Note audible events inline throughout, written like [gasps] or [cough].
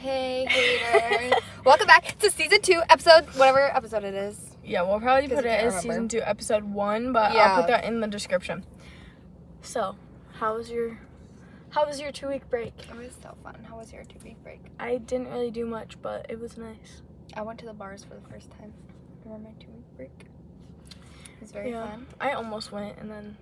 Hey, haters. Welcome back to season two, episode, whatever episode it is. Yeah, we'll probably put it as remember. season two, episode one, but Yeah. I'll put that in the description. So, how was your how was your two week break? It was so fun. How was your two week break? I didn't really do much, but it was nice. I went to the bars for the first time over my two week break. It was very yeah, fun. I almost went, and then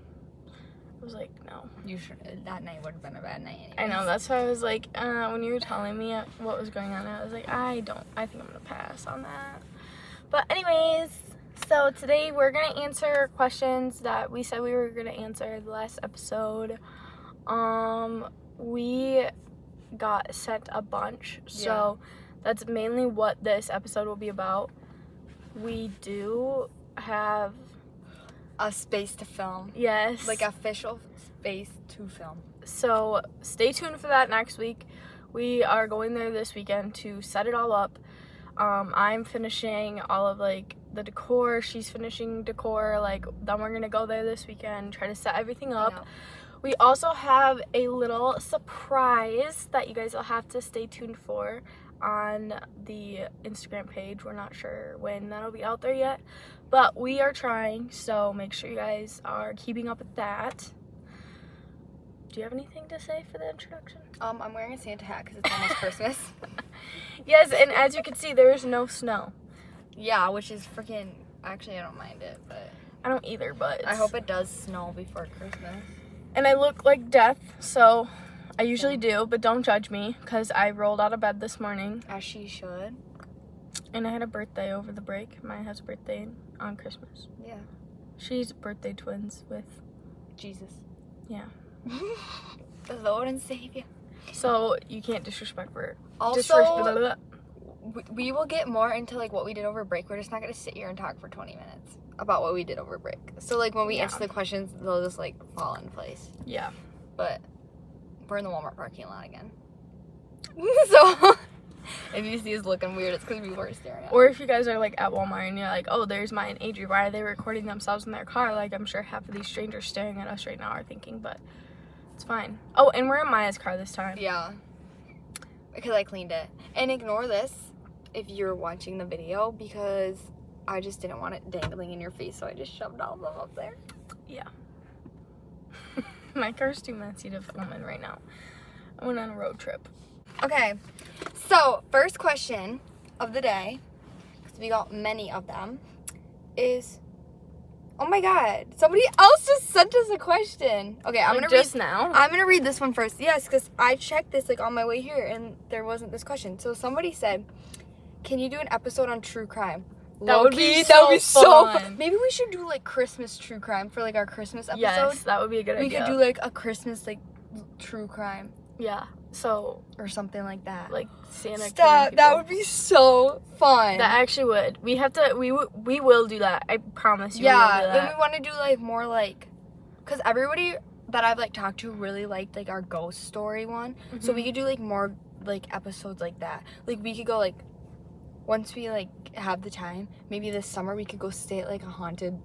was like, no. You should. That night would have been a bad night. Anyways. I know. That's why I was like, uh, when you were telling me what was going on, I was like, I don't. I think I'm gonna pass on that. But anyways, so today we're gonna answer questions that we said we were gonna answer the last episode. Um, we got sent a bunch, so that's mainly what this episode will be about. We do have a space to film, yes, like official space to film. So stay tuned for that next week. We are going there this weekend to set it all up. Um, I'm finishing all of like the decor. She's finishing decor. Like then we're gonna go there this weekend, try to set everything up. We also have a little surprise that you guys will have to stay tuned for on the Instagram page. We're not sure when that'll be out there yet, but we are trying. So make sure you guys are keeping up with that. Do you have anything to say for the introduction? Um, I'm wearing a Santa hat because it's almost Christmas. [laughs] [laughs] Yes, and as you can see, there is no snow. Yeah, which is freaking. Actually, I don't mind it, but I don't either, but I hope it does snow before Christmas. And I look like death, so I usually do, but don't judge me because I rolled out of bed this morning As she should. And I had a birthday over the break. Maya has a birthday on Christmas. Yeah. She's birthday twins with, Jesus. Yeah. [laughs] the Lord and Savior. so you can't disrespect her. Also, Disres- we- we will get more into like what we did over break. We're just not gonna sit here and talk for 20 minutes about what we did over break. So like when we Yeah. answer the questions, they'll just like fall in place. yeah. But we're in the Walmart parking lot again. [laughs] so [laughs] if you see us looking weird, it's because we were staring at. Or if you guys are like at Walmart and you're like, oh, there's Maya and Adri, why are they recording themselves in their car? Like, I'm sure half of these strangers staring at us right now are thinking, but it's fine. Oh, and we're in Maya's car this time. Yeah. Because I cleaned it. And ignore this if you're watching the video because I just didn't want it dangling in your face, so I just shoved all of them up there. Yeah. [laughs] My car's too messy to film in right now. I went on a road trip. Okay. So, first question of the day, because we got many of them, is Oh my god. Somebody else just sent us a question. Okay, I'm Like, gonna read just now. I'm gonna read this one first. Yes, because I checked this like on my way here and there wasn't this question. So somebody said, "Can you do an episode on true crime?" That would be Low-key, that would be so so fun. fun. Maybe we should do like Christmas true crime for like our Christmas episode. yes, that would be a good we idea. could do like a Christmas like true crime yeah. So or something like that. like Santa. Stop! That would be so fun. That actually would. We have to. We w- we will do that. I promise you. we yeah. do Then we want to do like more like, cause everybody that I've like talked to really liked like our ghost story one. So Mhm. we could do like more like episodes like that. Like we could go like once we like have the time, maybe this summer we could go stay at like a haunted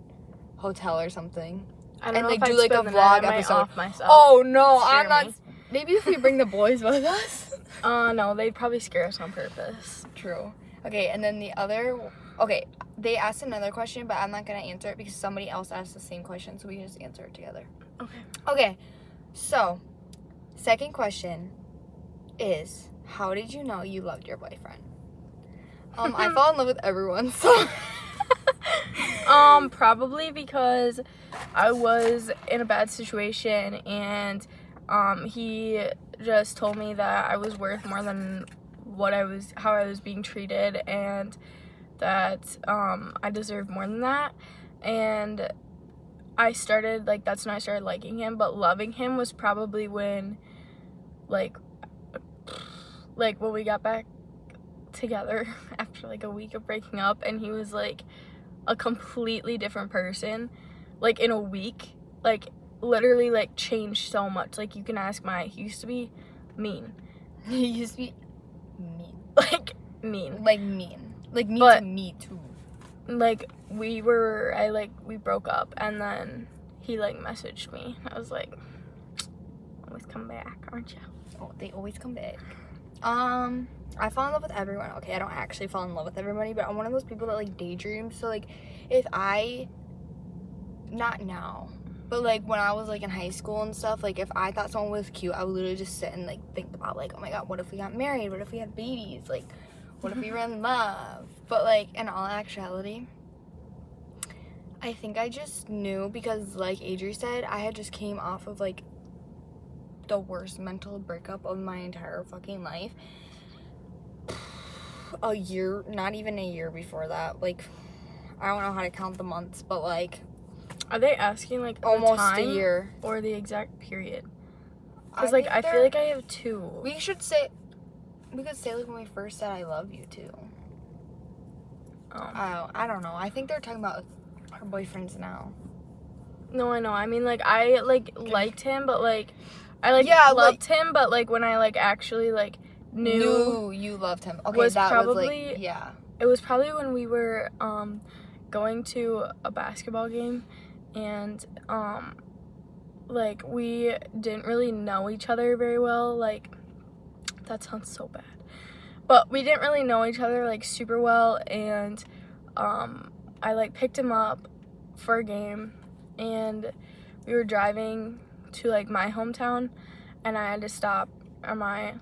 hotel or something. I don't and, know like, do, I'd like, a vlog night. I might episode. Off myself. Oh no, I'm not. Maybe if we bring the boys with us. [laughs] Uh, no, they'd probably scare us on purpose. True. Okay, and then the other okay, they asked another question, but I'm not gonna answer it because somebody else asked the same question, so we can just answer it together. Okay. Okay, so second question is how did you know you loved your boyfriend? Um, I [laughs] fall in love with everyone, so [laughs] um, probably because I was in a bad situation and um he just told me that I was worth more than what I was how I was being treated and that um I deserved more than that. And I started like that's when I started liking him but loving him was probably when like like when we got back together [laughs] after like a week of breaking up and he was like a completely different person. Like in a week like literally like changed so much like you can ask my he used to be mean [laughs] he used to be mean. [laughs] like mean Like mean. Like mean But- to me too. like we were i like we broke up and then he like messaged me i was like always come back aren't you Oh, they always come back. Um I fall in love with everyone. Okay, I don't actually fall in love with everybody, but I'm one of those people that like daydream. So like, if I, not now, but like when I was like in high school and stuff, like if I thought someone was cute, I would literally just sit and like think about like, oh my god, what if we got married? What if we had babies? Like, what if we were in [laughs] love? But like in all actuality, I think I just knew because like Adri said, I had just came off of like the worst mental breakup of my entire fucking life. A year, not even a year before that. Like, I don't know how to count the months, but like Are they asking like almost a year. or the exact period? Because like I feel like I have two. we should say we could say like when we first said I love you too. um, Oh, I don't know. I think they're talking about her boyfriends now. no, I know. I mean, like I like liked him, but like I like Yeah, like- loved him, but like when I like actually like knew, Knew you loved him. Okay, was that was probably- like yeah. it was probably when we were um going to a basketball game, and um like we didn't really know each other very well. Like that sounds so bad, but we didn't really know each other like super well, and um I like picked him up for a game, and we were driving to like my hometown, and I had to stop at my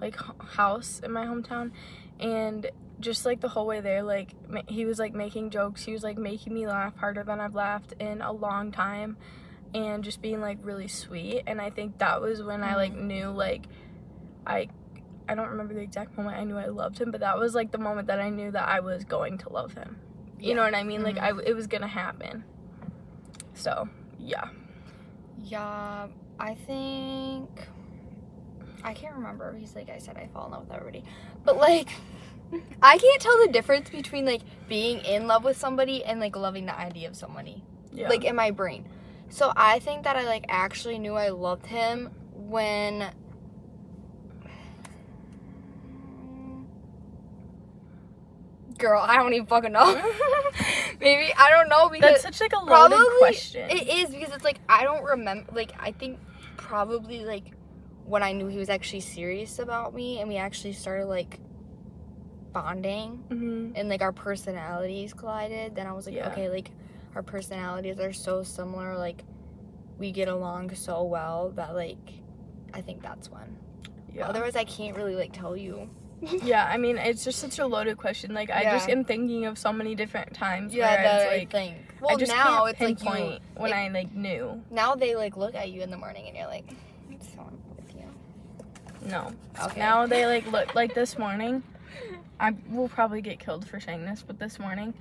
like house in my hometown, and just like the whole way there, like he was like making jokes. He was like making me laugh harder than I've laughed in a long time, and just being like really sweet. And I think that was when I like mm-hmm. knew like I. I don't remember the exact moment I knew I loved him, but that was like the moment that I knew that I was going to love him. You know what I mean? Like I, mm-hmm. it was gonna happen. So yeah. Yeah, I think I can't remember. He's like I said, I fall in love with everybody, but like I can't tell the difference between like being in love with somebody and like loving the idea of somebody. Yeah. Like in my brain. So I think that I like actually knew I loved him when. Girl, I don't even fucking know. [laughs] Maybe I don't know because That's such like a loaded question. it is because it's like I don't remember. Like I think probably like when I knew he was actually serious about me and we actually started like bonding hmm and like our personalities collided. Then I was like, Yeah. okay, like our personalities are so similar. Like we get along so well that like I think that's when. Yeah. Otherwise, I can't really like tell you. [laughs] yeah, I mean, it's just such a loaded question. Like, I just am thinking of so many different times Yeah, where that it's I like, think. Well, I just now can't it's like you. when I like knew. Now they like look at you in the morning and you're like, I'm so with you. No. Okay. Now they like look like this morning. I will probably get killed for saying this, but this morning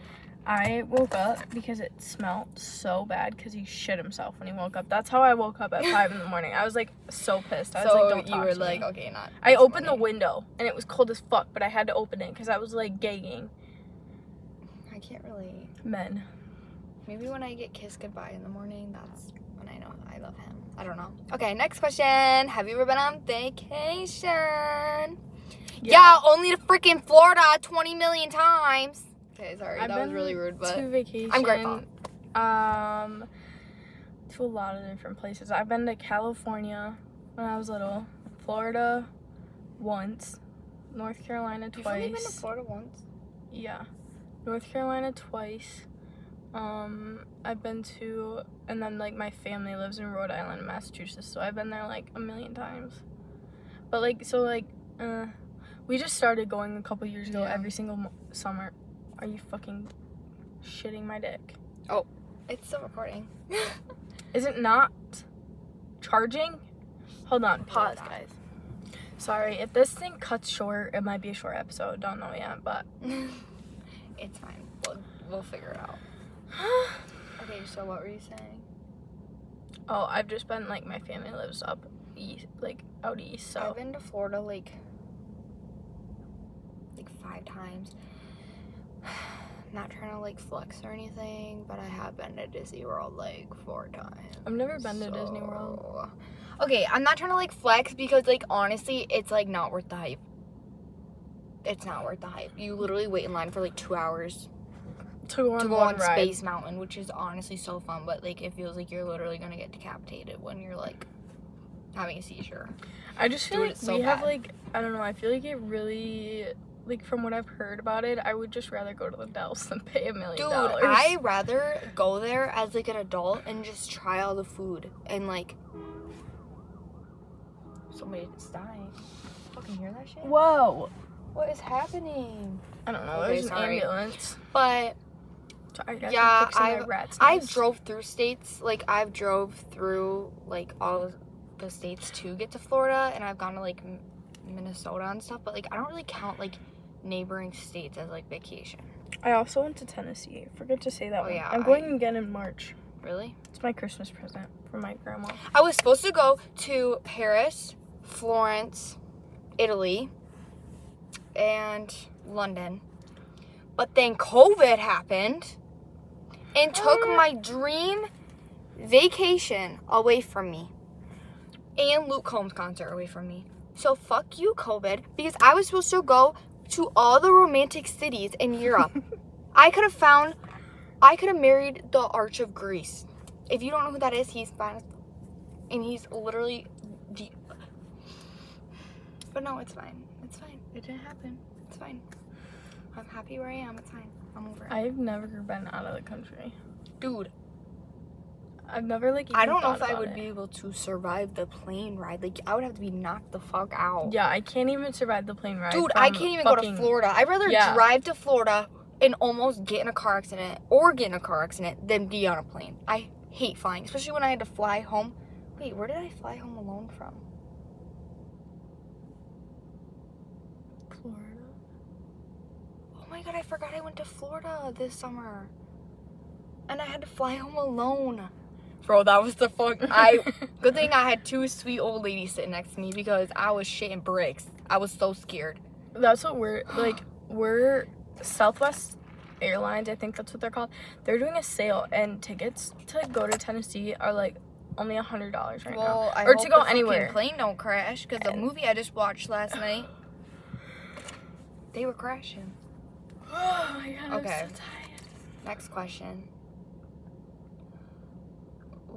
I woke up because it smelled so bad because he shit himself when he woke up. That's how I woke up at five in the morning. I was like so pissed. I was so like, don't you talk were to like, me. okay, not. I opened the window and it was cold as fuck, but I had to open it because I was like gagging. I can't really. Men. Maybe when I get kissed goodbye in the morning, that's when I know I love him. I don't know. Okay, next question. Have you ever been on vacation? Yeah, only to freaking Florida 20 million times. Okay, sorry. I've that was been really rude, but to vacation. I'm grateful. Um, to a lot of different places. I've been to California when I was little, Florida once, North Carolina twice. you've twice. only been to Florida once. Yeah, North Carolina twice. Um, I've been to, and then like my family lives in Rhode Island, Massachusetts, so I've been there like a million times. But like, so like, uh, we just started going a couple years ago Yeah. every single mo- summer. Are you fucking shitting my dick? Oh, it's still recording. [laughs] Is it not charging? Hold on, pause, guys. Sorry, if this thing cuts short, it might be a short episode. Don't know yet, but. [laughs] it's fine. We'll, we'll figure it out. [sighs] Okay, so what were you saying? oh, I've just been like my family lives up east, like out east, so I've been to Florida like five times. [sighs] Not trying to like flex or anything, but I have been to Disney World like four times. I've never been to Disney World. Okay, I'm not trying to like flex because like honestly, it's like not worth the hype. It's not worth the hype. You literally wait in line for like two hours To go on to go on. Space Mountain, which is honestly so fun, but like it feels like you're literally gonna get decapitated when you're like having a seizure. I just feel do like so we have like I don't know. I feel like it really like from what I've heard about it, I would just rather go to the Dells than pay a million Dude, dollars. I [laughs] rather go there as like an adult and just try all the food and like. Somebody's dying. Fucking hear that shit? Whoa. What is happening? I don't know. Okay, There's an sorry. ambulance. But Sorry, Yeah, I'm fixing I've- rat's I nest. drove through states. Like I've drove through like all the states to get to Florida, and I've gone to like Minnesota and stuff. But like I don't really count like neighboring states as like vacation. I also went to Tennessee. Forget to say that Oh, one. yeah, I'm I- going again in March. Really? It's my Christmas present from my grandma. I was supposed to go to Paris, Florence, Italy, and London. But then COVID happened and took my dream vacation away from me. And Luke Combs concert away from me. So fuck you, COVID, because I was supposed to go to all the romantic cities in Europe. [laughs] I could have found I could have married the Arch of Greece. If you don't know who that is, he's fine. And he's literally the but no it's fine. It's fine. It didn't happen. It's fine. I'm happy where i am. It's fine. I'm over it. I've never been out of the country. dude I've never like. i don't know if i would it. be able to survive the plane ride like i would have to be knocked the fuck out Yeah, I can't even survive the plane ride. dude i can't even go to florida i'd rather Yeah. drive to florida and almost get in a car accident or get in a car accident than be on a plane i hate flying especially when i had to fly home wait where did i fly home alone from Florida. Oh my god, I forgot I went to Florida this summer. And I had to fly home alone. Bro, that was the fuck. I [laughs] good thing I had two sweet old ladies sitting next to me because I was shitting bricks. I was so scared. That's what we're like. We're Southwest Airlines. I think that's what they're called. They're doing a sale, and tickets to go to Tennessee are like only a hundred dollars right now. I Or to go anywhere. plane don't crash because the movie I just watched last [sighs] night, they were crashing. [gasps] Oh my god. Okay. I'm so tired. Next question.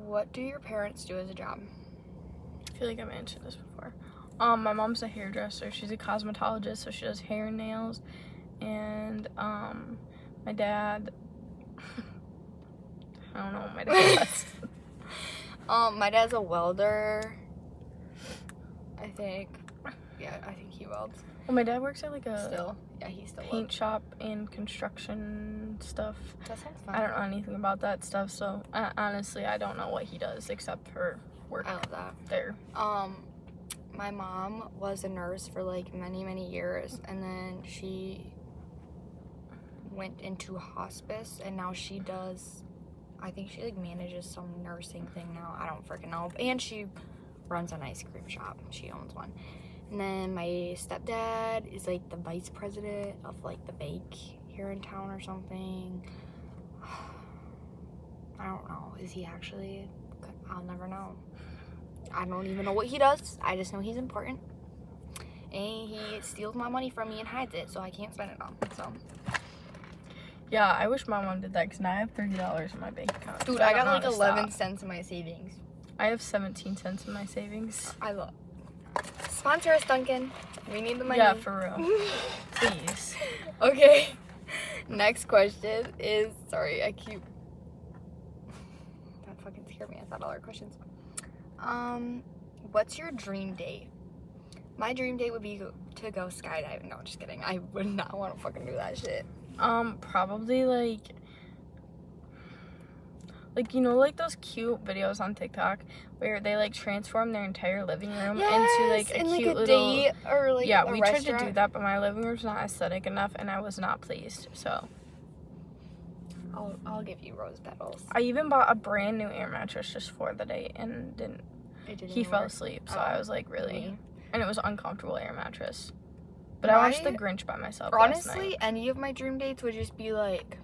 What do your parents do as a job? I feel like I've answered this before. Um, my mom's a hairdresser. She's a cosmetologist, so she does hair and nails. And um, my dad. [laughs] I don't know what my dad [laughs] does. Um, my dad's a welder. I think. Yeah, I think he welds. well, my dad works at like a Still, yeah, he still paint shop and construction stuff. That sounds fun. I don't know anything about that stuff, so honestly, I don't know what he does except for work I love that. there. Um, my mom was a nurse for like many, many years, and then she went into hospice, and now she does. I think she like manages some nursing thing now. I don't freaking know. And she runs an ice cream shop. She owns one. And then my stepdad is like the vice president of like the bank here in town or something. [sighs] I don't know. Is he actually? I'll never know. I don't even know what he does. I just know he's important. And he steals my money from me and hides it, so I can't spend it on. So, Yeah, I wish my mom did that because now I have thirty dollars in my bank account. dude, so I don't got like 11 stop. cents in my savings. I have seventeen cents in my savings. I love. Sponsor us, Duncan. We need the money. Yeah, for real. [laughs] Please. okay. Next question is sorry, I keep that fucking scared me. I thought all our questions. Um, what's your dream date? My dream date would be to go skydiving. No, just kidding. I would not want to fucking do that shit. Um, probably like like you know like those cute videos on TikTok where they like transform their entire living room into like a cute like a little date or like yeah, we tried to do that, but my living room's not aesthetic enough, and I was not pleased. So I'll, I'll give you rose petals. I even bought a brand new air mattress just for the date, and didn't. It didn't He even fell asleep, so Oh, I was like, really, really? and it was uncomfortable air mattress. But I watched The Grinch by myself. Honestly, any of my dream dates would just be like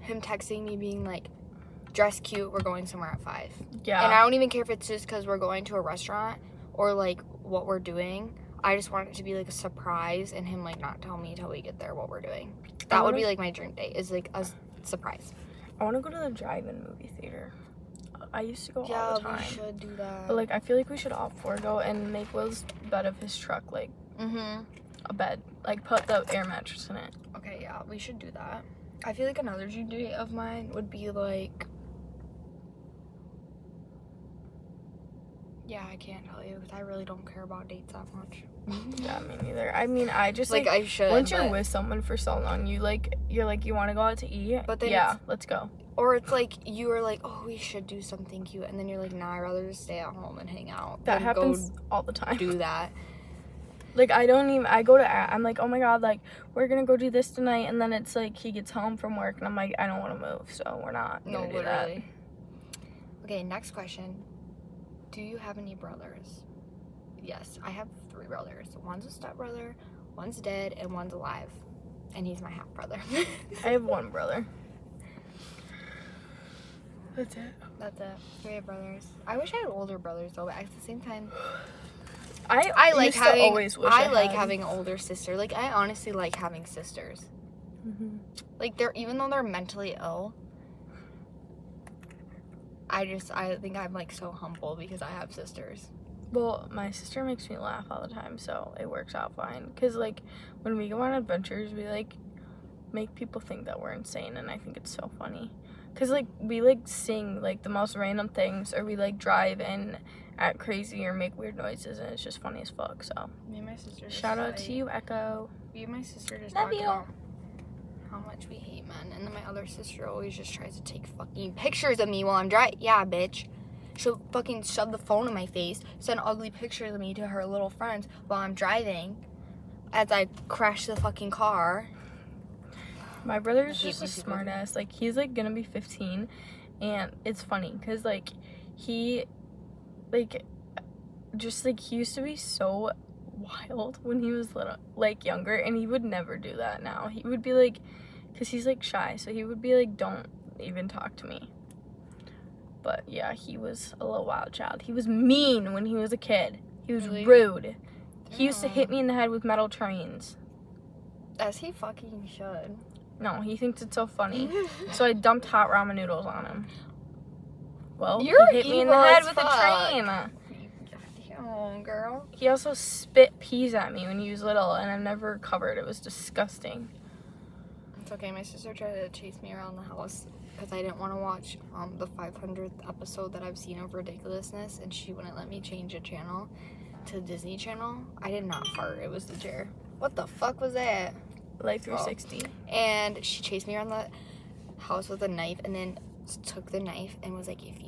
him texting me, being like, "Dress cute, we're going somewhere at 5. yeah, And I don't even care if it's just because we're going to a restaurant or like what we're doing. I just want it to be like a surprise and him like not tell me until we get there what we're doing. That would be like my dream date is like a surprise. I want to go to the drive-in movie theater. I used to go all the time. Yeah, we should do that. But like I feel like we should opt for go and make Will's bed of his truck like mm-hmm. a bed. Like put the air mattress in it. Okay, yeah, we should do that. I feel like another due date of mine would be like. Yeah, I can't tell you because I really don't care about dates that much. [laughs] Yeah, me neither. I mean I just like, like, I should. once you're with someone for so long, you like you're like you want to go out to eat. But then yeah, let's go. or it's like you are like, oh, we should do something cute, and then you're like, nah, I'd rather just stay at home and hang out. That happens all the time. Do that. [laughs] Like I don't even. I go to. I'm like, oh my god, like we're gonna go do this tonight, and then it's like he gets home from work, and I'm like, I don't want to move, so we're not No, gonna do that. literally. Okay, next question. Do you have any brothers? Yes, I have three brothers. One's a stepbrother, one's dead, and one's alive. And he's my half brother. [laughs] I have one brother. That's it. That's it. Three brothers. I wish I had older brothers though, but at the same time, I I like having. always wish I, I like had. having an older sister. Like I honestly like having sisters. Mhm. Like they're even though they're mentally ill. I just I think I'm like so humble because I have sisters. Well, my sister makes me laugh all the time, so it works out fine. Cause like when we go on adventures, we like make people think that we're insane, and I think it's so funny. Cause like we like sing like the most random things, or we like drive and act crazy or make weird noises, and it's just funny as fuck. So Me and my sister. just shout out fight. to you, Echo. Me and my sister just Love talked you. about how much we hate men, and then my other sister always just tries to take fucking pictures of me while I'm driving. Yeah, bitch. She'll fucking shove the phone in my face, send ugly pictures of me to her little friends while I'm driving, as I crash the fucking car. My brother's just a when smart ass. Like he's like gonna be 15, and it's funny because like he, like, just like he used to be so wild when he was little, like younger, and he would never do that now. He would be like, cause he's like shy, so he would be like, don't even talk to me. But yeah, he was a little wild child. He was mean when he was a kid. He was Really? rude. He used to hit me in the head with metal trains. As he fucking should. No, he thinks it's so funny. [laughs] So I dumped hot ramen noodles on him. Well, You're he hit me in the head with fuck. a train. Damn, girl. He also spit peas at me when he was little, and I've never recovered. It was disgusting. It's okay. My sister tried to chase me around the house because I didn't want to watch um, the 500th episode that I've seen of Ridiculousness, and she wouldn't let me change the channel to Disney Channel. I did not fart. It was the chair. What the fuck was that? Life 360. And she chased me around the house with a knife, and then took the knife and was like, "If you move, I'm gonna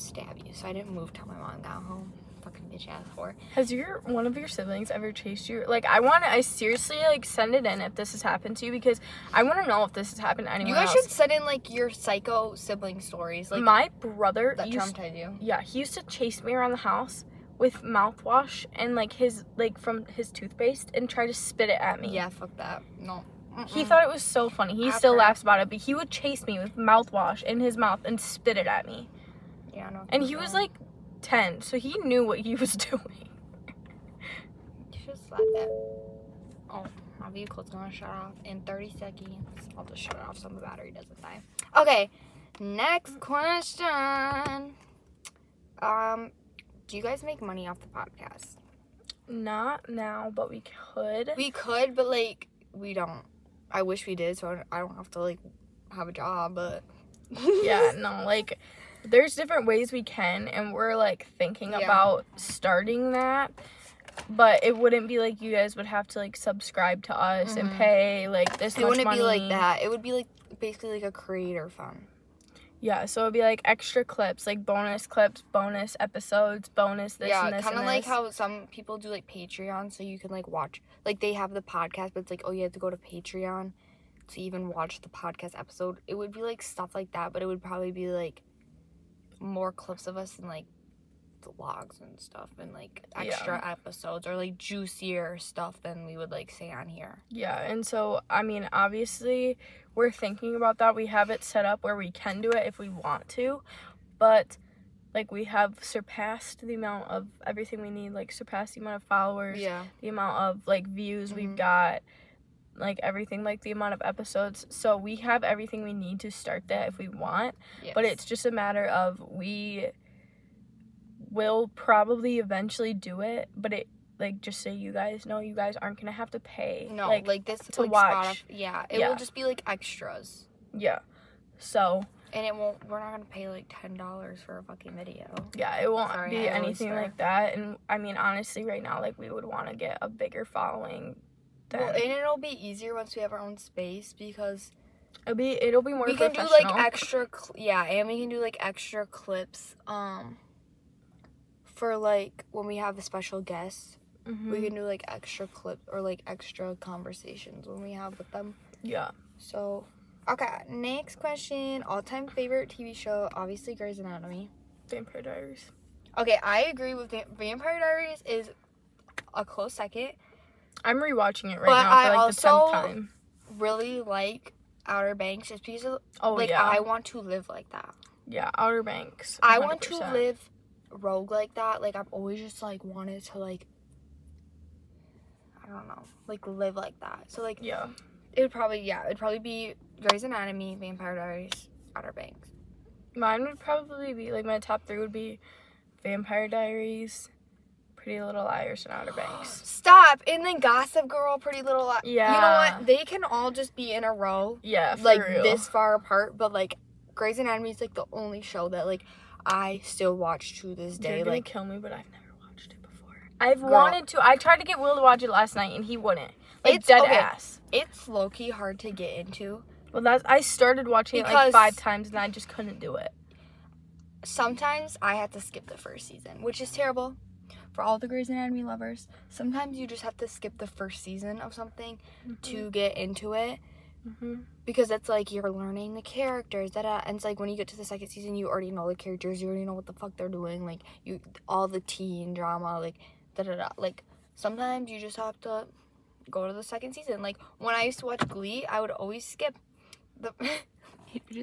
stab you." So I didn't move till my mom got home. Fucking bitch ass whore. Has your one of your siblings ever chased you? Like, I want to. I seriously like send it in if this has happened to you because I want to know if this has happened to anyone You guys else. should send in like your psycho sibling stories, like My brother that used traumatized you. Yeah, he used to chase me around the house with mouthwash and like his like from his toothpaste and try to spit it at me. Yeah, fuck that. No. He Mm-mm. thought it was so funny. He still laughs about it, but he would chase me with mouthwash in his mouth and spit it at me. Yeah, no. And he was like 10, so he knew what he [laughs] was doing. You should slap that. Oh, my vehicle's gonna shut off in 30 seconds. I'll just shut it off so my battery doesn't die. Okay, next question. Um, do you guys make money off the podcast? Not now, but we could. We could, but like, we don't. I wish we did, so I- I don't have to like have a job, but. yeah, [laughs] no, like there's different ways we can and we're like thinking Yeah. about starting that. But it wouldn't be like you guys would have to like subscribe to us and Mhm. pay like this It wouldn't money. be like that. It would be like basically like a creator fund. Yeah, so it'd be like extra clips, like bonus clips, bonus episodes, bonus this yeah, and this kind of like how some people do like Patreon, so you can like watch. Like they have the podcast, but it's like oh you have to go to Patreon to even watch the podcast episode. It would be like stuff like that, but it would probably be like more clips of us and like vlogs and stuff and like extra episodes or like juicier stuff than we would like say on here. Yeah, and so I mean, obviously, we're thinking about that. We have it set up where we can do it if we want to, but like we have surpassed the amount of everything we need, like surpassed the amount of followers, Yeah. the amount of like views we've Mhm. got. Like everything like the amount of episodes. So we have everything we need to start that if we want. But it's just a matter of we will probably eventually do it, but it like just so you guys know you guys aren't gonna have to pay. no, like, like, this to like, watch. Spotif- yeah, it Yeah. will just be like extras, yeah. So and it won't. We're not gonna pay like ten dollars for a fucking video. yeah, it won't Sorry, be anything like that. And I mean honestly right now like we would wanna get a bigger following Well, and it'll be easier once we have our own space because it'll be it'll be more we can do like extra. Cl- yeah, and we can do like extra clips. Um. For like when we have a special guest, Mhm. we can do like extra clip or like extra conversations when we have with them. yeah. So, okay, next question. All time favorite TV show? Obviously, Grey's Anatomy. Vampire Diaries. Okay, I agree with Va- Vampire Diaries is a close second. I'm rewatching it right But now for I like the tenth time. Really like Outer Banks just because of, Oh like yeah. I want to live like that. yeah, Outer Banks. I want to live rogue like that. Like I've always just like wanted to like I don't know, like live like that. So like Yeah. it would probably yeah, it'd probably be Grey's Anatomy, Vampire Diaries, Outer Banks. Mine would probably be like my top three would be Vampire Diaries, Pretty Little Liars, and Outer Banks. [gasps] Stop. And then Gossip Girl, Pretty Little Liars. Yeah. You know what? They can all just be in a row, Yeah, for like real. this far apart. But like Grey's Anatomy is like the only show that like I still watch to this You're day. gonna Like kill me, but I've never watched it before. I've Girl. wanted to. I tried to get Will to watch it last night, and he wouldn't. Like It's- dead okay. ass. it's low key hard to get into. Well, that's I started watching it like five times, and I just couldn't do it. Sometimes I had to skip the first season, which is terrible for all the Grey's Anatomy lovers. Sometimes you just have to skip the first season of something to get into it. hmm because it's like you're learning the characters da, and it's like when you get to the second season you already know the characters you already know what the fuck they're doing like you all the teen drama like da da da like sometimes you just have to go to the second season like when i used to watch glee i would always skip the [laughs]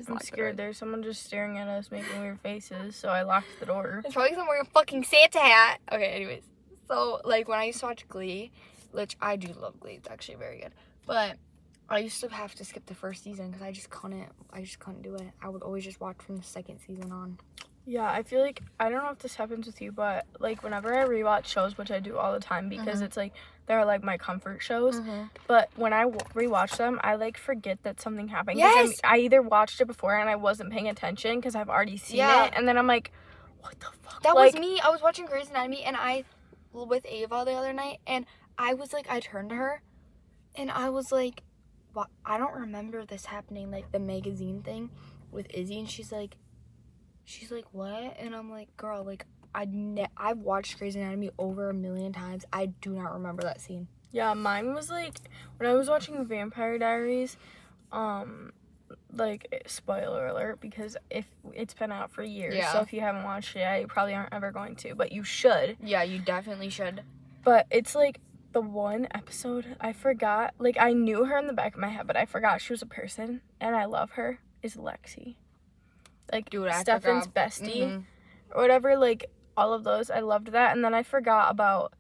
I'm scared. There's someone just staring at us, making weird faces. So I locked the door. it's probably someone wearing a fucking santa hat okay anyways so like when i used to watch glee which i do love glee it's actually very good but I used to have to skip the first season because I just couldn't. I just couldn't do it. I would always just watch from the second season on. Yeah, I feel like I don't know if this happens with you, but like whenever I rewatch shows, which I do all the time because Mhm. it's like they're like my comfort shows. Mm-hmm. But when I w- rewatch them, I like forget that something happened. Yes! I either watched it before and I wasn't paying attention because I've already seen Yeah. it, and then I'm like, what the fuck? That like, was me. I was watching Grey's Anatomy and I with Ava the other night, and I was like, I turned to her, and I was like, "What? I don't remember this happening." Like the magazine thing with Izzy, and she's like, she's like, what? And I'm like, girl, like. I ne- I've watched Grey's Anatomy over a million times. I do not remember that scene. Yeah, mine was like when I was watching Vampire Diaries. Um, like spoiler alert because if it's been out for years, Yeah. so if you haven't watched it, yet, you probably aren't ever going to, but you should. Yeah, you definitely should. But it's like the one episode I forgot. Like I knew her in the back of my head, but I forgot she was a person, and I love her. Is Lexi, like Dude, I Stefan's forgot. bestie Mhm. or whatever. Like all of those, I loved that, and then I forgot about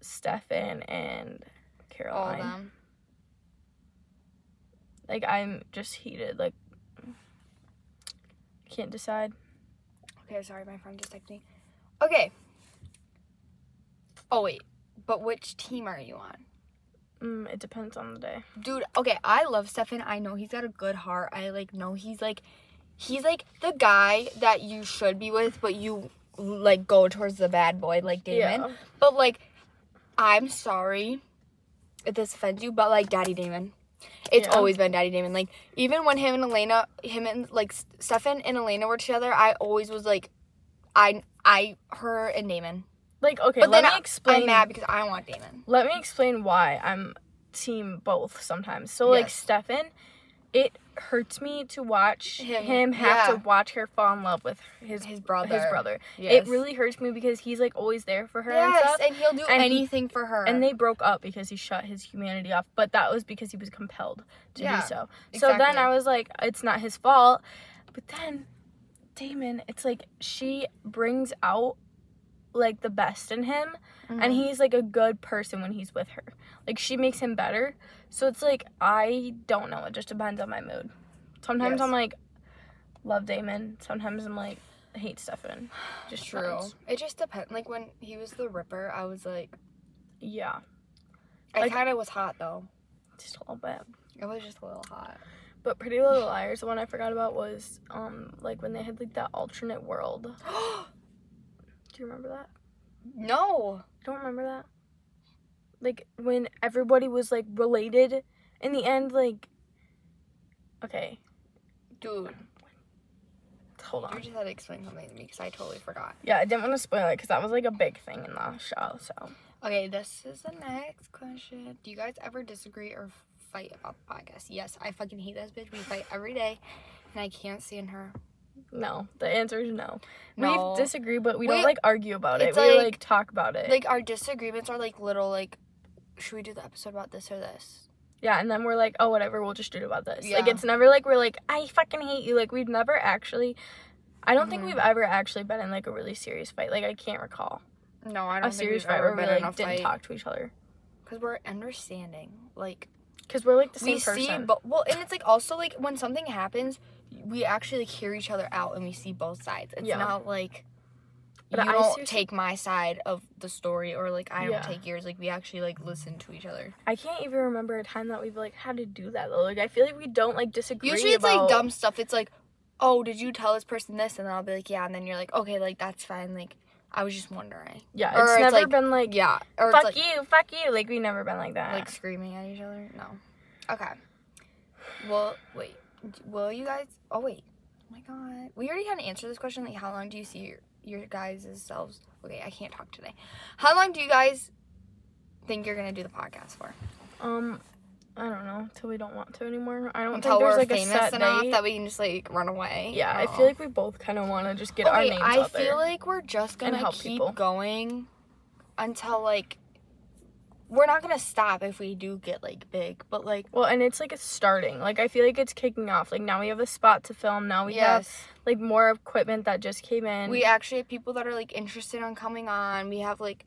Stefan and All Caroline. of them. Like I'm just heated. Like can't decide. Okay, sorry, my friend just texted me. Okay. Oh wait, but which team are you on? Mm, it depends on the day. Dude, okay, I love Stefan. I know he's got a good heart. I like know he's like he's like the guy that you should be with, but you like go towards the bad boy like Damon. Yeah. But like I'm sorry if this offends you, but like Daddy Damon. It's Yeah. always been Daddy Damon. Like even when him and Elena, him and like Stefan and Elena were together, I always was like, I, I, her and Damon. Like okay, But let me I- explain. I'm mad because I want Damon. let me explain why I'm team both sometimes. So like Stefan, it hurts me to watch Him- him, have yeah. to watch her fall in love with his His brother. his brother. Yes. It really hurts me because he's like always there for her and Yes, stuff. and he'll do And he- anything for her. And they broke up because he shut his humanity off, but that was because he was compelled to Yeah, do so. So then. I was like, it's not his fault. But then Damon, it's like she brings out like the best in him Mm-hmm. and he's like a good person when he's with her. Like she makes him better. So it's like I don't know, it just depends on my mood. Sometimes Yes. I'm like love Damon. Sometimes I'm like hate Stefan. Just [sighs] True. friends. It just depends. Like when he was the Ripper, I was like, Yeah. I Like- kind of was hot though. Just a little bit. It was just a little hot. But Pretty Little Liars, the one I forgot about was um like when they had like that alternate world. [gasps] [gasps] [gasps] Do you remember that? no. Don't remember that? Like when everybody was like related in the end, like okay, Dude, hold on. you just had to explain something to me because I totally forgot. Yeah, I didn't want to spoil it because that was like a big thing in the show. So Okay, this is the next question. Do you guys ever disagree or fight about the podcast? Yes, I fucking hate this bitch. We fight every day, and I can't stand her. No, the answer is no. No. We disagree, but we, We- don't like argue about it. it's We like- like talk about it. Like our disagreements are like little like, should we do the episode about this or this? yeah, and then we're like, oh whatever, we'll just do it about this. Yeah. Like it's never like we're like I fucking hate you. Like we've never actually. I don't think Mhm. we've ever actually been in like a really serious fight. Like I can't recall No, I don't think serious we've fight ever where we like didn't fight talk to each other. because we're understanding. Like Because we're like the same we person. see, but well, and it's like also like when something happens, we actually like hear each other out and we see both sides. It's Yeah. not like But you I don't take my side of the story or like I don't take yours. Like we actually like listen to each other. I can't even remember a time that we've like had to do that though. Like I feel like we don't like disagree. Usually it's about... like dumb stuff. It's like, oh, did you tell this person this? And then I'll be like, yeah. And then you're like, okay, like that's fine. Like I was just wondering. Yeah, it's it's never like- been like Yeah. Or fuck like, you, fuck you. Like we never been like that. like screaming at each other. No. Okay. Well, wait. Will you guys? Oh wait. Oh my god. We already had to answer this question. Like, how long do you see your your guys' selves? Okay, I can't talk today. How long do you guys think you're gonna do the podcast for? um, I don't know till we don't want to anymore. I don't Until think there's we're like a famous set enough date. that we can just like run away. yeah, I feel like we both kind of want to just get our okay, names I out feel there. like we're just gonna keep people. going until like we're not gonna stop if we do get like big, but like well, and it's like it's starting. Like I feel like it's kicking off. Like now we have a spot to film. Now we have like more equipment that just came in. we actually have people that are like interested on coming on. We have like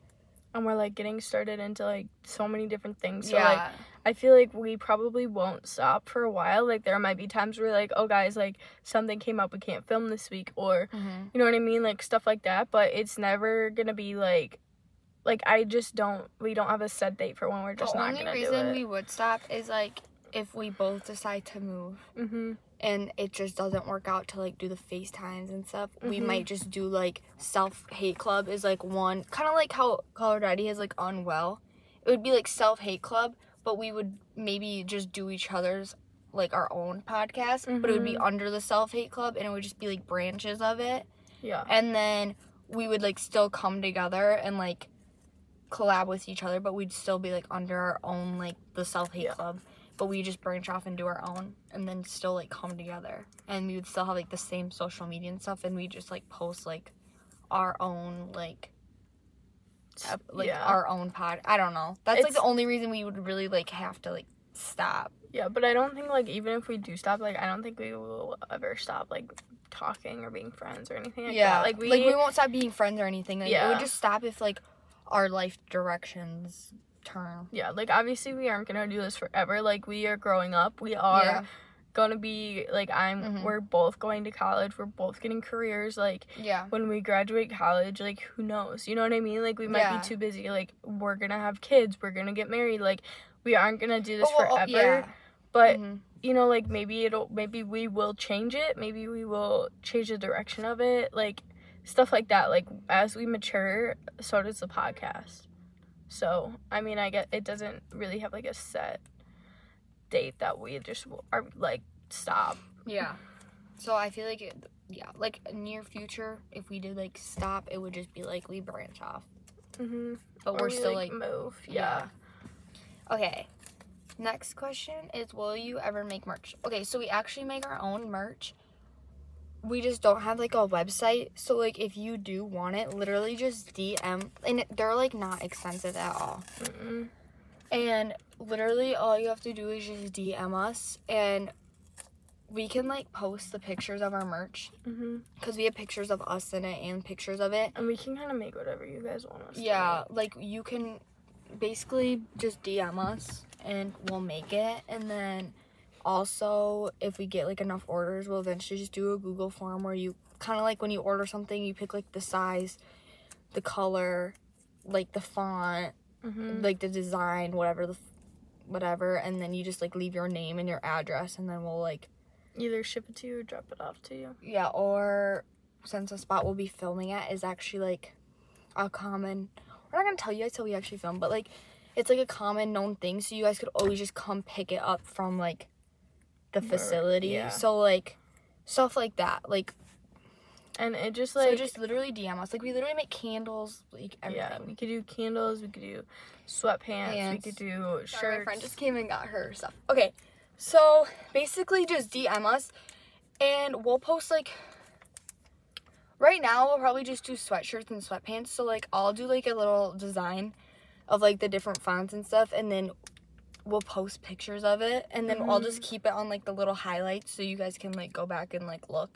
and we're like getting started into like so many different things. So yeah, like I feel like we probably won't stop for a while. Like there might be times where like, oh guys, like something came up, we can't film this week, or Mhm. you know what I mean, like stuff like that. But it's never gonna be like, like I just don't. We don't have a set date for when we're just the not only gonna do reason we would stop is like if we both decide to move mm-hmm. and it just doesn't work out to like do the FaceTimes and stuff. We Mhm. might just do like self hate club is like one kind of like how Call Her Daddy has like unwell. It would be like self hate club, but we would maybe just do each other's like our own podcast, but it would be Mhm. under the self hate club and it would just be like branches of it. Yeah. And then we would like still come together and like collab with each other, but we'd still be like under our own like the self hate Yeah. club. But we just branch off and do our own and then still like come together. And we would still have like the same social media and stuff and we just like post like our own like ep- like yeah. our own pod. I don't know. That's like the only reason we would really like have to like stop. yeah, but I don't think like even if we do stop, like I don't think we will ever stop like talking or being friends or anything like yeah. that. Like we, like we won't stop being friends or anything. Like it Yeah. would just stop if like our life directions turn. yeah, like obviously we aren't gonna do this forever. Like we are growing up. We are Yeah. gonna be like I'm Mhm. we're both going to college, we're both getting careers. Like Yeah. when we graduate college, like who knows? You know what I mean? Like we might Yeah. be too busy. Like we're gonna have kids, we're gonna get married. Like we aren't gonna do this Oh, well, oh, forever. yeah. But Mhm. you know, like maybe it'll maybe we will change it. Maybe we will change the direction of it. Like stuff like that. Like as we mature, so does the podcast. So I mean, I get it doesn't really have like a set date that we just are like stop. Yeah. So I feel like it, yeah, like near future, if we did like stop, it would just be like we branch off. Mm-hmm. But we're still like, move. Yeah. Okay. Next question is Will you ever make merch? Okay, so we actually make our own merch. We just don't have like a website. So, like, if you do want it, literally just DM. And they're like not expensive at all. Mm-mm. And literally, all you have to do is just DM us. And we can like post the pictures of our merch mm-hmm. because we have pictures of us in it and pictures of it. And we can kind of make whatever you guys want us. to Yeah, like you can basically just DM us and we'll make it. And then also, if we get like enough orders, we'll eventually just do a Google form where you kind of like when you order something, you pick like the size, the color, like the font. Mhm. like the design, whatever the whatever, and then you just like leave your name and your address, and then we'll like Either ship it to you or drop it off to you. yeah, or since the spot we'll be filming at is actually like a common we're not gonna tell you guys till we actually film, but like it's like a common known thing, so you guys could always just come pick it up from like the facility. yeah. So like stuff like that. Like, And it just so like just literally DM us. Like we literally make candles, like everything. yeah, we could do candles, we could do sweatpants, we could do Sorry, shirts. my friend just came and got her stuff. Okay, so basically just DM us, and we'll post like. Right now, we'll probably just do sweatshirts and sweatpants. So like, I'll do like a little design of like the different fonts and stuff, and then we'll post pictures of it, and then I'll just keep it on like the little highlights, so you guys can like go back and like look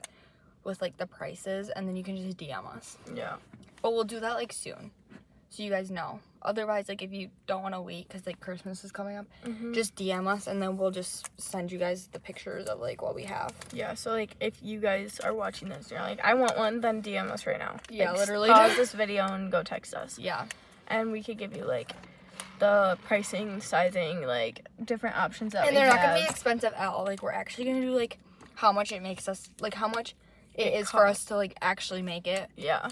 with like the prices, and then you can just DM us. yeah. But we'll do that like soon, so you guys know. Otherwise, like if you don't want to wait because like Christmas is coming up, Mhm. just DM us and then we'll just send you guys the pictures of like what we have. Yeah, so like if you guys are watching this, and you're like, I want one, then DM us right now. Yeah, Like, literally. Pause [laughs] this video and go text us, Yeah. and we could give you like the pricing, sizing, like different options that and they're not gonna be expensive at all. Like we're actually gonna do like how much it makes us, like how much it It is for us to like actually make it. yeah.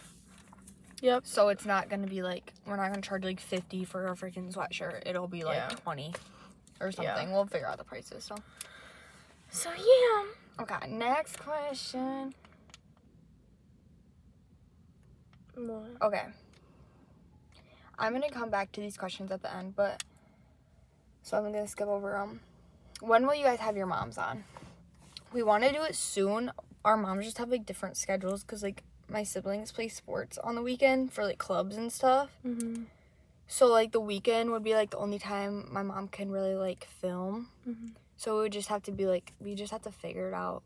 Yep. So it's not gonna be like we're not gonna charge like fifty for a freaking sweatshirt. It'll be like Yeah. twenty or Yeah. something. We'll figure out the prices. So So yeah. okay, next question. What? Okay. I'm gonna come back to these questions at the end, but so I'm gonna skip over them. When will you guys have your moms on? We want to do it soon. Our moms just have like different schedules because like my siblings play sports on the weekend for like clubs and stuff. Mm-hmm. So like the weekend would be like the only time my mom can really like film. Mhm. So it would just have to be like we just have to figure it out.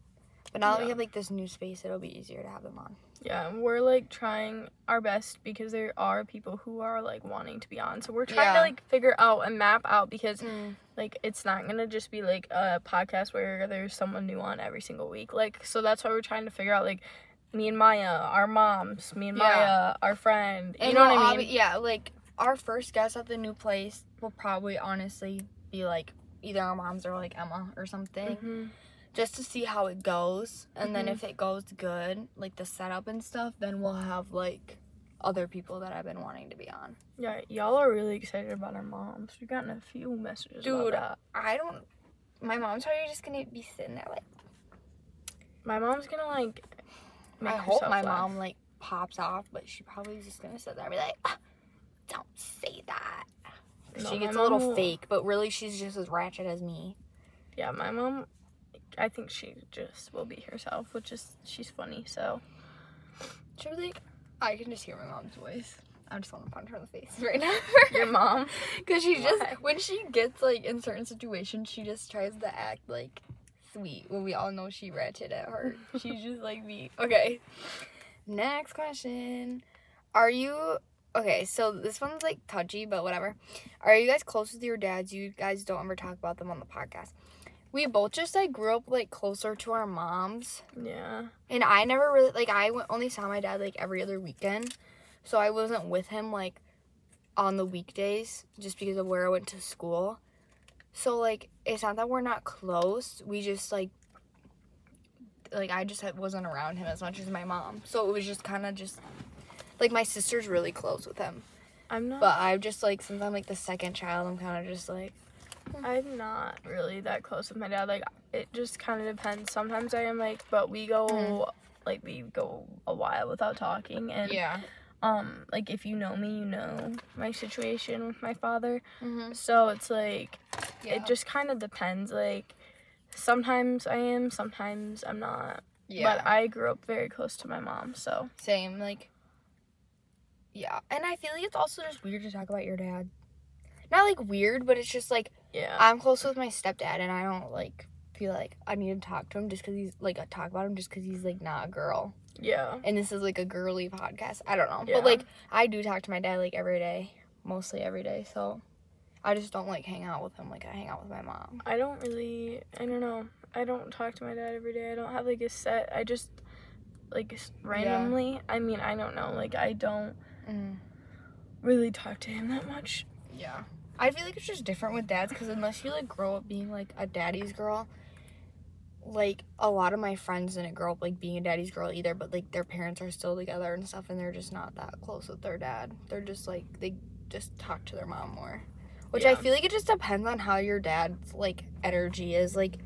But now that we have like this new space, it'll be easier to have them on. Yeah, we're like trying our best because there are people who are like wanting to be on. So we're trying Yeah. to like figure out and map out because like it's not gonna just be like a podcast where there's someone new on every single week. Like so that's why we're trying to figure out like me and Maya, our moms, me and Yeah. Maya, our friend. You And know what I obvi- mean? yeah, like our first guest at the new place will probably honestly be like either our moms or like Emma or something, Mhm. Just to see how it goes. And then Mhm. if it goes good, like the setup and stuff, then we'll have like other people that I've been wanting to be on. Yeah, y'all are really excited about our moms. We've gotten a few messages Dude. I don't. My mom's probably just gonna be sitting there like. My mom's gonna like. I hope my laugh. mom like pops off, but she probably just gonna sit there and be like, "Ah, "Don't say that." No, she gets a little will- fake, but really she's just as ratchet as me. Yeah, my mom. I think she just will be herself, which is she's funny. So She was like, I can just hear my mom's voice. I just want to punch her in the face right now. [laughs] your mom. [laughs] Because she just, Why? when she gets like in certain situations, she just tries to act like sweet when we all know she ratchet at heart. [laughs] She's just like me. Okay. Next question. Are you, okay, so this one's like touchy, but whatever. Are you guys close with your dads? You guys don't ever talk about them on the podcast. We both just like grew up like closer to our moms. Yeah. And I never really like I went, only saw my dad like every other weekend, so I wasn't with him like on the weekdays just because of where I went to school. So like it's not that we're not close. We just like like I just wasn't around him as much as my mom. So it was just kind of just like my sister's really close with him. I'm not. But I'm just like since I'm like the second child, I'm kind of just like I'm not really that close with my dad. Like it just kind of depends. Sometimes I am like, but we go Mhm. like we go a while without talking, and yeah. um like if you know me, you know my situation with my father. Mm-hmm. So it's like Yeah. it just kind of depends. Like sometimes I am, sometimes I'm not. yeah. But I grew up very close to my mom, so Same, like, yeah. And I feel like it's also just weird to talk about your dad. Not like weird, but it's just like yeah. I'm close with my stepdad, and I don't like feel like I need to talk to him just because he's like I talk about him just because he's like not a girl, Yeah. and this is like a girly podcast. I don't know, Yeah. but like I do talk to my dad like every day, mostly every day. So I just don't like hang out with him like I hang out with my mom. I don't really. I don't know. I don't talk to my dad every day. I don't have like a set. I just like randomly. I mean, I don't know. Like I don't Mm. really talk to him that much. Yeah. I feel like it's just different with dads because unless you like grow up being like a daddy's girl, like a lot of my friends didn't grow up like being a daddy's girl either, but like their parents are still together and stuff and they're just not that close with their dad. They're just like they just talk to their mom more. Which I feel like it just depends on how your dad's like energy is. Like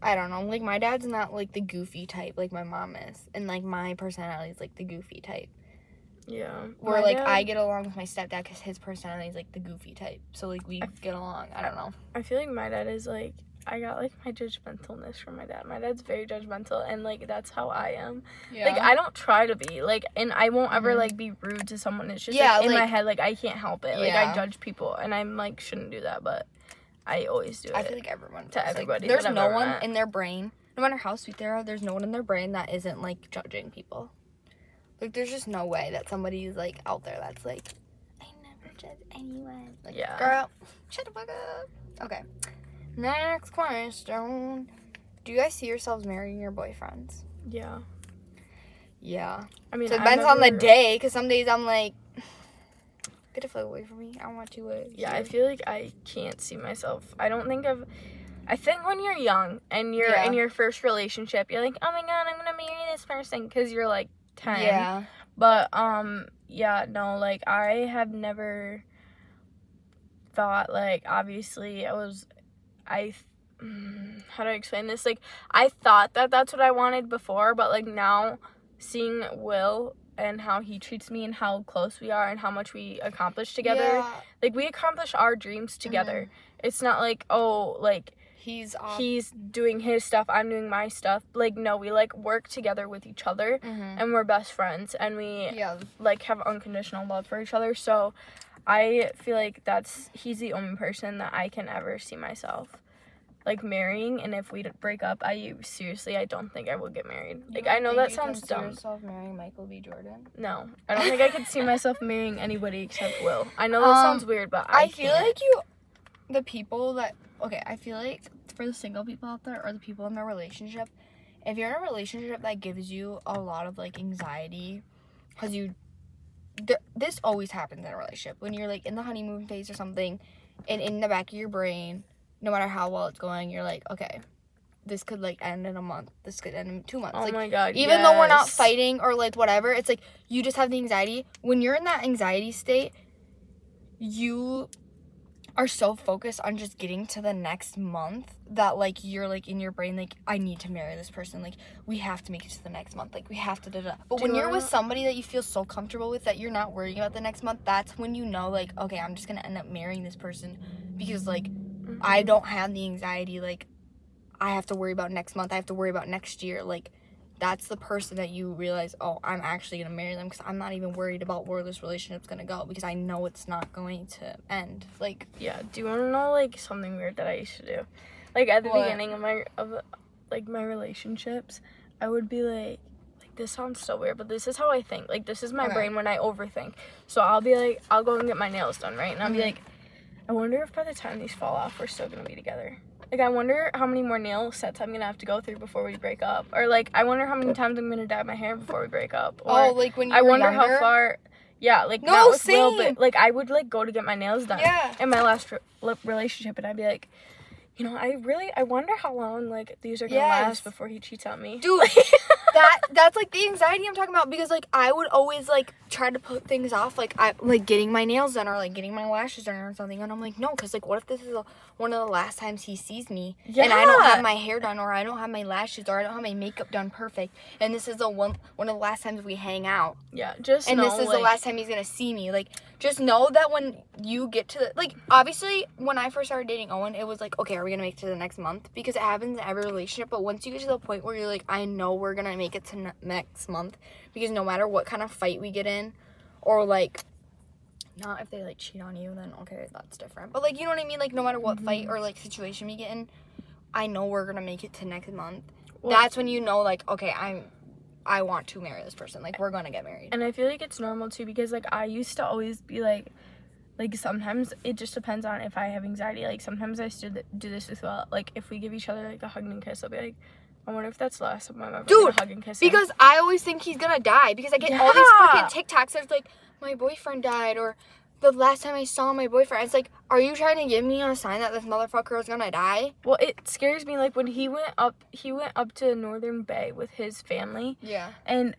I don't know, like my dad's not like the goofy type like my mom is. And like my personality is like the goofy type. Yeah. Where My like dad- I get along with my stepdad because his personality is like the goofy type. So like we get along. I don't know. I feel like my dad is like I got like my judgmentalness from my dad. My dad's very judgmental and like that's how I am. Yeah. Like I don't try to be like and I won't ever Mhm. like be rude to someone. It's just Yeah, like in my head like I can't help it. Yeah. Like I judge people and I'm like shouldn't do that, but I always do I it. I feel like everyone to does. Like, everybody there's no one met. in their brain, no matter how sweet they are. There's no one in their brain that isn't like judging people. Like there's just no way that somebody's like out there that's like, I never judge anyone. Like, Yeah. girl, shut the fuck up. Okay. Next question. Do you guys see yourselves marrying your boyfriends? yeah. Yeah. I mean So it I've depends on the day, because some days I'm like, [sighs] get the fuck away from me. I want you with Yeah, I feel like I can't see myself. I don't think I've. I think when you're young and you're Yeah. in your first relationship, you're like, oh my god, I'm gonna marry this person because you're like ten. Yeah. But um, yeah, no, like I have never thought like obviously I was, I. mm, How do I explain this? Like I thought that that's what I wanted before, but like now, seeing Will and how he treats me and how close we are and how much we accomplish together Yeah. like we accomplish our dreams together it's not like oh like He's off. he's doing his stuff i'm doing my stuff like no we like work together with each other Mhm. and we're best friends and we Yeah. like have unconditional love for each other so i feel like that's he's the only person that i can ever see myself like marrying and if we break up i seriously i don't think i will get married like i know that sounds dumb Yourself marrying Michael B. Jordan. no i don't think i could see [laughs] myself marrying anybody except will i know that Um, sounds weird but i, I, feel like you, the people that okay, I feel like for the single people out there or the people in their relationship, if you're in a relationship that gives you a lot of like anxiety, because you, th- this always happens in a relationship when you're like in the honeymoon phase or something, and in the back of your brain, no matter how well it's going, you're like, okay, this could like end in a month. This could end in two months. oh like my god even though we're not fighting or like whatever it's like you just have the anxiety when you're in that anxiety state you are so focused on just getting to the next month that like you're like in your brain like I need to marry this person like we have to make it to the next month like we have to da da. But Do when you you're with somebody that you feel so comfortable with that you're not worrying about the next month, that's when you know like okay, I'm just gonna end up marrying this person because like Mhm. I don't have the anxiety like I have to worry about next month. I have to worry about next year. Like that's the person that you realize, oh, I'm actually gonna marry them because I'm not even worried about where this relationship's gonna go because I know it's not going to end. Like Yeah. Do you want to know like something weird that I used to do? Like at the What? beginning of my of like my relationships, I would be like like this sounds so weird, but this is how I think. Like this is my Okay. brain when I overthink. So I'll be like I'll go and get my nails done, right? And I'll be Mhm. like I wonder if by the time these fall off we're still going to be together. Like I wonder how many more nail sets I'm to have to go through before we break up. Or like I wonder how many times I'm to dye my hair before we break up. Oh, or oh, like when you I were wonder younger? how far yeah, like No, not with Will, same. but like I would like go to get my nails done Yeah. in my last re- relationship and I'd be like, you know, I really I wonder how long like these are gonna Yes. last before he cheats on me. Dude, [laughs] that like the anxiety I'm talking about because like I would always like try to put things off like I like getting my nails done or like getting my lashes done or something and I'm like no because like what if this is a, one of the last times he sees me and I don't have my hair done or I don't have my lashes or I don't have my makeup done perfect and this is the one one of the last times we hang out yeah, just and know, this is the last time he's gonna see me. Like, just know that when you get to the like, obviously, when I first started dating Owen, it was like, okay, are we gonna make it to the next month? Because it happens in every relationship. But once you get to the point where you're like, I know we're gonna make it to next month, because no matter what kind of fight we get in, or like, not if they like cheat on you, then okay, that's different. But like, you know what I mean? Like, no matter what mm-hmm. fight or like situation we get in, I know we're gonna make it to next month, Well- that's when you know like okay, I'm I want to marry this person. Like we're gonna get married. And I feel like it's normal too because like I used to always be like like sometimes it just depends on if I have anxiety. Like sometimes I still do this as well. Like if we give each other like a hug and kiss, I'll be like, I wonder if that's the last time I'm ever Dude, hug and kiss. him." Because I always think he's gonna die because I get all these Yeah. freaking TikToks that's like my boyfriend died or the last time I saw my boyfriend. It's like, are you trying to give me a sign that this motherfucker is gonna die? well, it scares me. Like when he went up, he went up to Northern Bay with his family, Yeah. and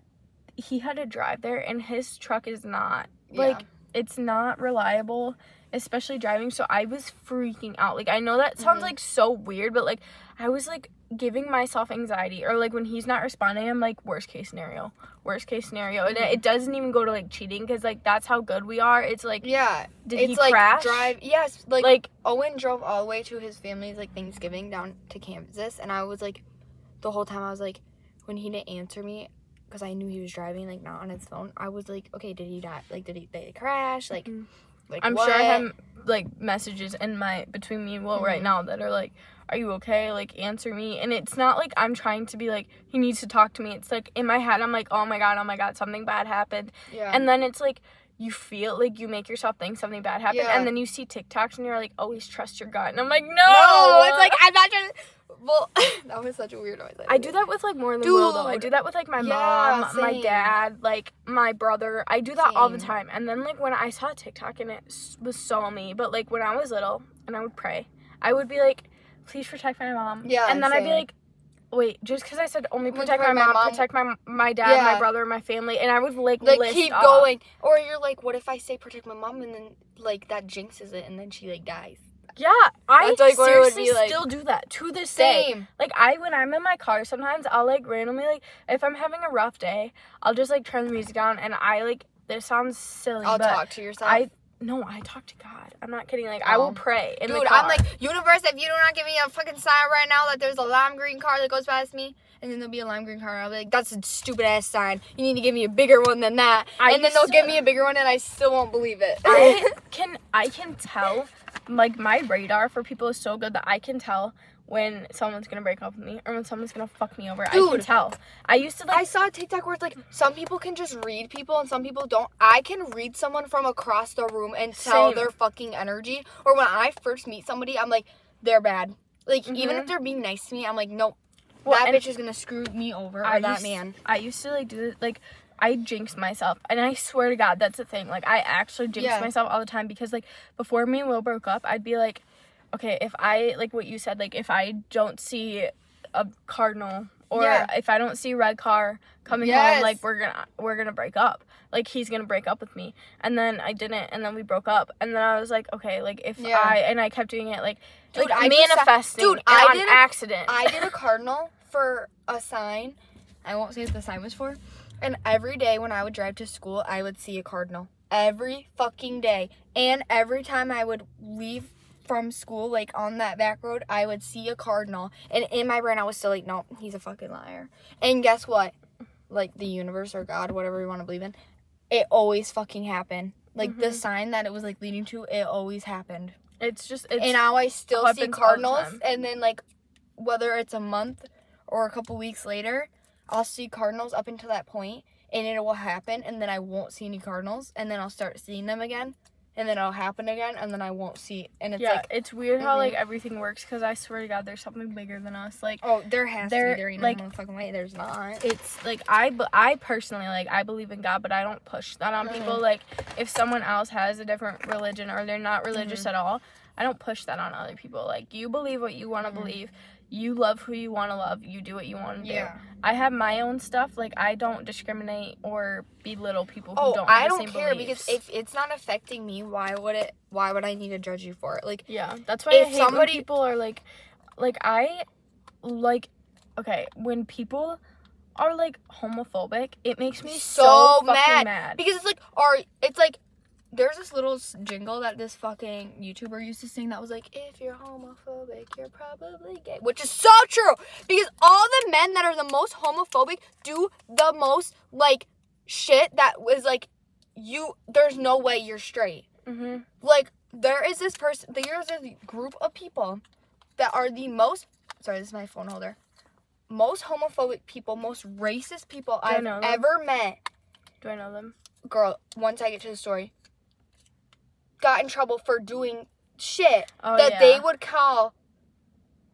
he had to drive there, and his truck is not like it's not reliable especially driving so i was freaking out like i know that sounds Mhm. like so weird but like i was like giving myself anxiety or like when he's not responding i'm like worst case scenario worst case scenario and it, it doesn't even go to like cheating because like that's how good we are it's like Yeah. did it's he like crash drive yes, like, like Owen drove all the way to his family's like Thanksgiving down to Kansas and I was like the whole time I was like when he didn't answer me because I knew he was driving like not on his phone, I was like, Okay, did he die? Like did he did he crash? Like Mhm. Like i'm what? sure i have like messages in my between me and will right Mhm. now that are like are you okay like answer me and it's not like i'm trying to be like he needs to talk to me it's like in my head i'm like oh my god oh my god something bad happened Yeah. and then it's like you feel like you make yourself think something bad happened Yeah. and then you see TikToks and you're like always trust your gut and I'm like no, no, it's like I'm not trying to well [laughs] [laughs] that was such a weird noise. I do that with like more than Will though. I do that with like my Yeah, mom, my dad, like my brother. I do that all the time. And then like when I saw TikTok and it was so me, but like when I was little and I would pray, I would be like, please protect my mom. Yeah, And then I'd be like, wait, just because I said only protect my my mom, mom. protect my my dad, Yeah. my brother, my family, and I would like like list keep off. going. Or you're like, what if I say protect my mom and then like that jinxes it and then she like dies? Yeah, I like, seriously be like. still do that to this day. Same. Like I when I'm in my car sometimes I'll like randomly like if I'm having a rough day, I'll just like turn the music down and I like this sounds silly, I'll talk to yourself. I no, I talk to God. I'm not kidding. Like I will Oh. pray in the Dude. I'm like, universe, if you do not give me a fucking sign right now that there's a lime green car that goes past me, and then there'll be a lime green car, I'll be like, that's a stupid ass sign. You need to give me a bigger one than that. I and then they'll to- give me a bigger one, and I still won't believe it. I [laughs] can I can tell like my radar for people is so good that I can tell when someone's gonna break up with me or when someone's gonna fuck me over. I can tell. I used to like I saw a TikTok where it's like some people can just read people and some people don't. I can read someone from across the room and tell Same. their fucking energy. Or when I first meet somebody, I'm like, they're bad. Like even Mhm. if they're being nice to me, I'm like, nope, Well, that bitch is gonna screw me over or I that used, man. I used to like do it like I jinx myself, and I swear to God, that's the thing. Like I actually jinx Yeah. myself all the time because like before me and Will broke up, I'd be like, okay, if I like what you said, like if I don't see a cardinal or Yeah. if I don't see red car coming Yes. home, like we're gonna we're gonna break up. Like he's gonna break up with me, and then I didn't, and then we broke up, and then I was like, okay, like if Yeah. I and I kept doing it, like Dude, like I manifesting, dude, I did a- accident. I did a [laughs] cardinal for a sign. I won't say what the sign was for. And every day when I would drive to school, I would see a cardinal. Every fucking day. And every time I would leave from school, like on that back road, I would see a cardinal. And in my brain, I was still like, no, he's a fucking liar. And guess what? Like the universe or God, whatever you want to believe in, it always fucking happened. Like the Mhm. sign that it was like leading to, it always happened it's just it's and now I still see the cardinals, and then like whether it's a month or a couple weeks later, I'll see cardinals up until that point, and it will happen, and then I won't see any cardinals, and then I'll start seeing them again, and then it'll happen again, and then I won't see, and it's yeah, like, it's weird how Mhm. like everything works because I swear to God, there's something bigger than us. Like oh, there has to be there ain't like- no motherfucking way. There's not. it's like I, I personally like I believe in God, but I don't push that on people. Mhm. Like if someone else has a different religion or they're not religious Mm-hmm. at all, I don't push that on other people. Like you believe what you want to believe. You love who you want to love. You do what you want to do. I have my own stuff. Like I don't discriminate or belittle people who Oh, don't. Have I don't care beliefs. because if it's not affecting me, why would it? Why would I need to judge you for it? Like, Yeah, that's why If I hate somebody- people are like, like I, like, okay, when people are like homophobic, it makes me so, So fucking mad. mad. because it's like or it's like there's this little jingle that this fucking YouTuber used to sing that was like, if you're homophobic, you're probably gay. Which is so true. Because all the men that are the most homophobic do the most like shit that was like you there's no way you're straight. hmm Like there is this person there's a group of people that are the most sorry, this is my phone holder. Most homophobic people, most racist people I've know ever met. Do I know them? Girl, once I get to the story, got in trouble for doing shit Oh that yeah. they would call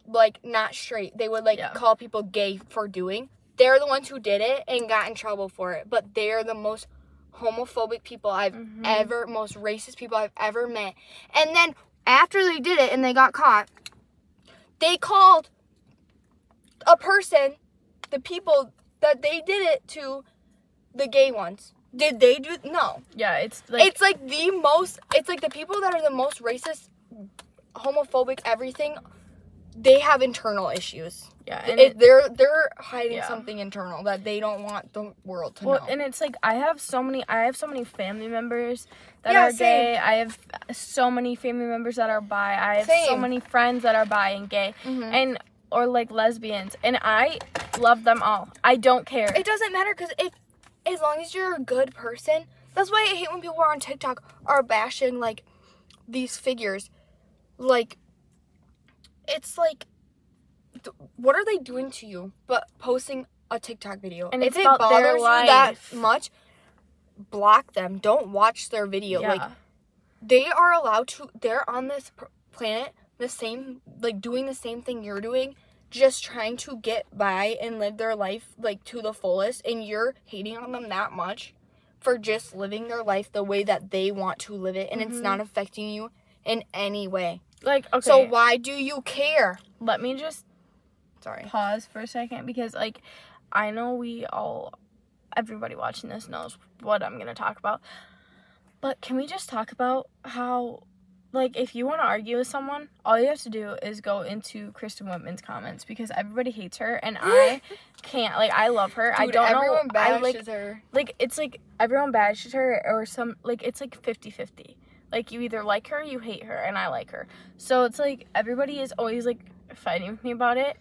like not straight. They would like Yeah. call people gay for doing. They're the ones who did it and got in trouble for it. But they're the most homophobic people I've Mhm. ever, most racist people I've ever met. And then after they did it and they got caught, they called a person, the people that they did it to, the gay ones. Did they do? No. Yeah, it's like it's like the most. It's like the people that are the most racist, homophobic, everything. They have internal issues. yeah, and It, they're they're hiding Yeah. something internal that they don't want the world to well, know. and it's like I have so many. I have so many family members that Yeah, are gay. I have so many family members that are bi. I have so many friends that are bi and gay, Mhm. and or like lesbians, and I love them all. I don't care. It doesn't matter because if, as long as you're a good person, that's why I hate when people are on TikTok are bashing like these figures. Like, it's like, what are they doing to you? But posting a TikTok video, And if it bothers you that much, block them. Don't watch their video. yeah. Like, they are allowed to. They're on this planet, the same, like doing the same thing you're doing, just trying to get by and live their life like to the fullest, and you're hating on them that much for just living their life the way that they want to live it, and it's Mhm. not affecting you in any way. like okay. So why do you care? let me just Sorry. pause for a second because like I know we all everybody watching this knows what I'm going to talk about. But can we just talk about how like if you want to argue with someone, all you have to do is go into Kristen Whitman's comments because everybody hates her and I [laughs] can't like I love her. I don't everyone know I bashes like her. like it's like everyone bashes her or some like it's like 50-50 like you either like her or you hate her and i like her so it's like everybody is always like fighting with me about it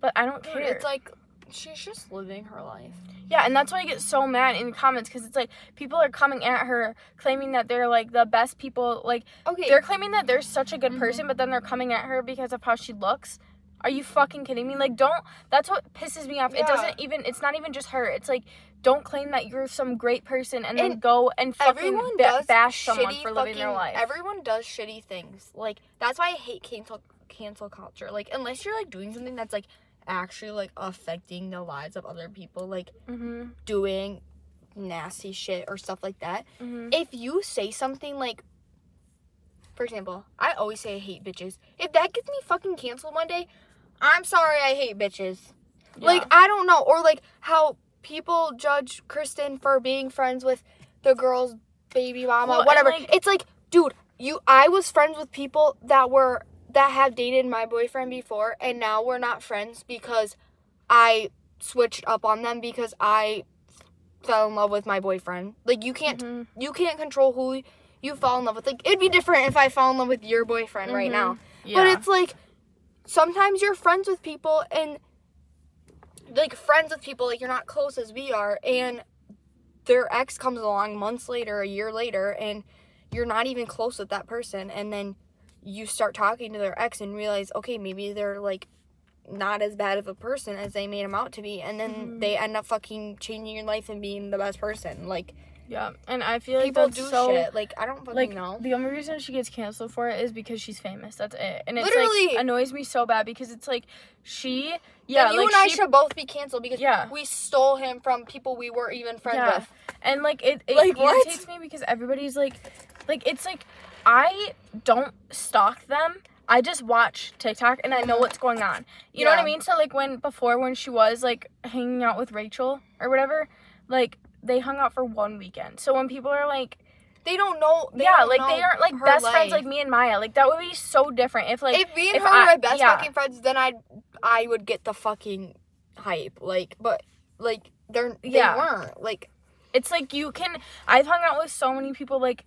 but i don't Dude, care it's like she's just living her life. yeah and that's why i get so mad in the comments because it's like people are coming at her claiming that they're like the best people like Okay. they're claiming that they're such a good Mhm. person but then they're coming at her because of how she looks are you fucking kidding me like don't that's what pisses me off it doesn't even it's not even just her it's like don't claim that you're some great person and then go and fucking everyone ba- bash someone for living their life Everyone does shitty things. Like that's why I hate cancel cancel culture. Like unless you're like doing something that's like actually like affecting the lives of other people, like mm-hmm, doing nasty shit or stuff like that. mm-hmm. If you say something like for example, I always say I hate bitches. If that gets me fucking canceled one day, I'm sorry I hate bitches. Like I don't know, or like how people judge Kristen for being friends with the girl's baby mama, Well, whatever. like- it's like, dude, you I was friends with people that were that have dated my boyfriend before and now we're not friends because I switched up on them because I fell in love with my boyfriend. Like you can't Mhm. you can't control who you fall in love with. Like it'd be different if I fell in love with your boyfriend right Mhm. now. yeah. But it's like sometimes you're friends with people and like friends with people like you're not close as we are and their ex comes along months later, a year later and you're not even close with that person and then you start talking to their ex and realize okay, maybe they're like not as bad of a person as they made them out to be and then Mhm. they end up fucking changing your life and being the best person. Like yeah, and I feel like people do so shit. Like I don't fucking like know. the only reason she gets canceled for it is because she's famous. That's it, and it Literally. like annoys me so bad because it's like she yeah Then you like and I she should both be canceled because Yeah. we stole him from people we weren't even friends Yeah. with. And like it, it Like, what? irritates me because everybody's like, like it's like I don't stalk them. I just watch TikTok and I know what's going on. You know what I mean? So like when before when she was like hanging out with Rachel or whatever, like they hung out for one weekend. So when people are like, They don't know. They yeah, don't like know they aren't like best friends like me and Maya. Like that would be so different if like if me and if her I- were best yeah. fucking friends, then I'd I would get the fucking hype. Like, but like they're they Yeah. weren't. Like, it's like you can I've hung out with so many people like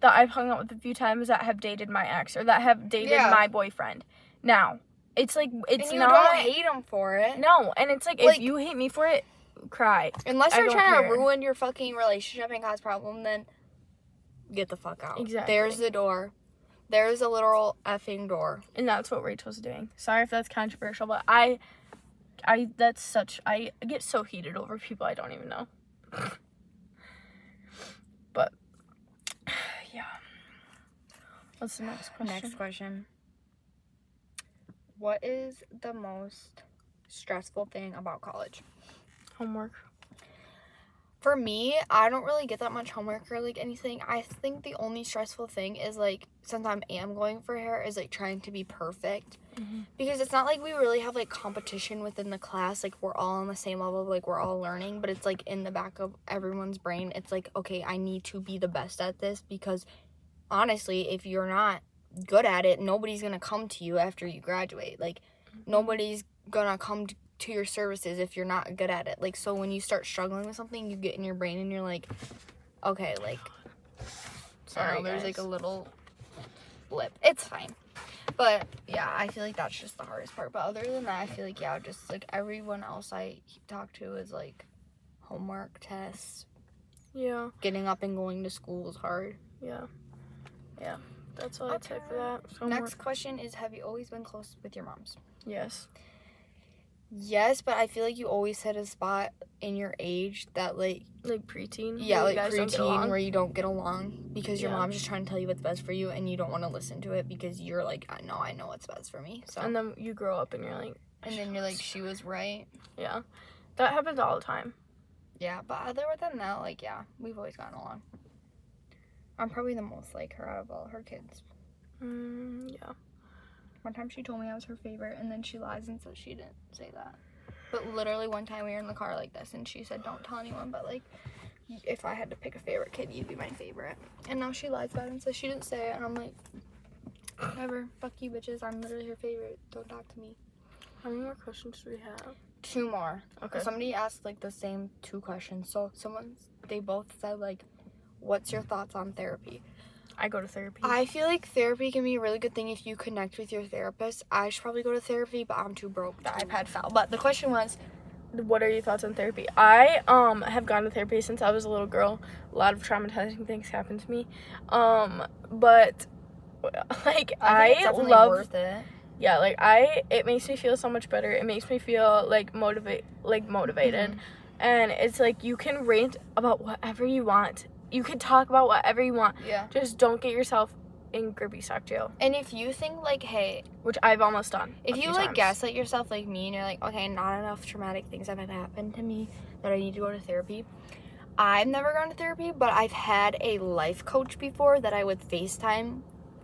that I've hung out with a few times that have dated my ex or that have dated Yeah. my boyfriend. Now, it's like it's and you not don't hate them for it. No, and it's like, Like- if you hate me for it, cry. Unless you're trying care. to ruin your fucking relationship and cause problem, then get the fuck out. Exactly. There's the door. There's a literal effing door. and that's what Rachel's doing. Sorry if that's controversial, but I, I that's such I get so heated over people I don't even know. [laughs] but yeah, what's the next question? Next question. What is the most stressful thing about college? homework. For me, I don't really get that much homework or like anything. I think the only stressful thing is like since I am going for hair is like trying to be perfect. Mhm. Because it's not like we really have like competition within the class. Like we're all on the same level, like we're all learning, but it's like in the back of everyone's brain. It's like, okay, I need to be the best at this because honestly, if you're not good at it, nobody's going to come to you after you graduate. Like mm-hmm. nobody's going to come to your services if you're not good at it. Like so when you start struggling with something, you get in your brain and you're like, okay, like Sorry, Sorry, there's like a little blip. It's fine. But yeah, I feel like that's just the hardest part. But other than that, I feel like yeah, just like everyone else I talk to is like homework, tests, Yeah, getting up and going to school is hard. yeah, yeah. That's all I'd say for that. Homework. Next question is have you always been close with your moms? yes. Yes, but I feel like you always hit a spot in your age that like Like preteen. yeah, like guys don't preteen where you don't get along because your Yeah. mom's just trying to tell you what's best for you and you don't want to listen to it because you're like, I know I know what's best for me. So and then you grow up and you're like, and then you're like, she was right. yeah, that happens all the time. Yeah, but other than that, like, yeah, we've always gotten along. I'm probably the most like her out of all her kids. Mm, yeah. One time she told me I was her favorite, and then she lies and says she didn't say that. But literally, one time we were in the car like this, and she said, "Don't tell anyone." But like, if I had to pick a favorite kid, you'd be my favorite. And now she lies about it and says she didn't say it, and I'm like, whatever. Fuck you, bitches. I'm literally her favorite. Don't talk to me. How many more questions do we have? Two more. Okay. Somebody asked like the same two questions. So someone, they both said like, "What's your thoughts on therapy?" I go to therapy. I feel like therapy can be a really good thing if you connect with your therapist. I should probably go to therapy, but I'm too broke. The iPad fell. But the question was, what are your thoughts on therapy? I um have gone to therapy since I was a little girl. A lot of traumatizing things happened to me. Um but [laughs] like I, definitely love worth it. yeah, like I it makes me feel so much better. It makes me feel like motivate like motivated. Mhm. And it's like you can rant about whatever you want. You can talk about whatever you want. Yeah. Just don't get yourself in grippy sock jail, And if you think like, hey, which I've almost done. if you like times. gaslight yourself like me, and you're like, okay, not enough traumatic things have happened to me that I need to go to therapy. I've never gone to therapy, but I've had a life coach before that I would FaceTime,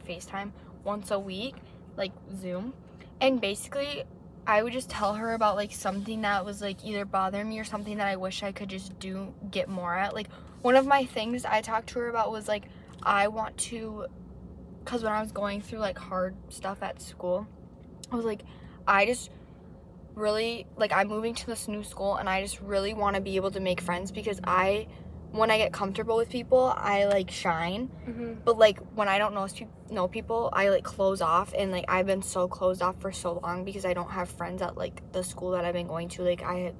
FaceTime once a week, like Zoom, and basically I would just tell her about like something that was like either bothering me or something that I wish I could just do get more at. Like one of my things I talked to her about was like I want to cuz when I was going through like hard stuff at school, I was like I just really like I'm moving to this new school and I just really want to be able to make friends because I when I get comfortable with people, I like shine. Mhm. But like when I don't know know people, I like close off, and like I've been so closed off for so long because I don't have friends at like the school that I've been going to. Like I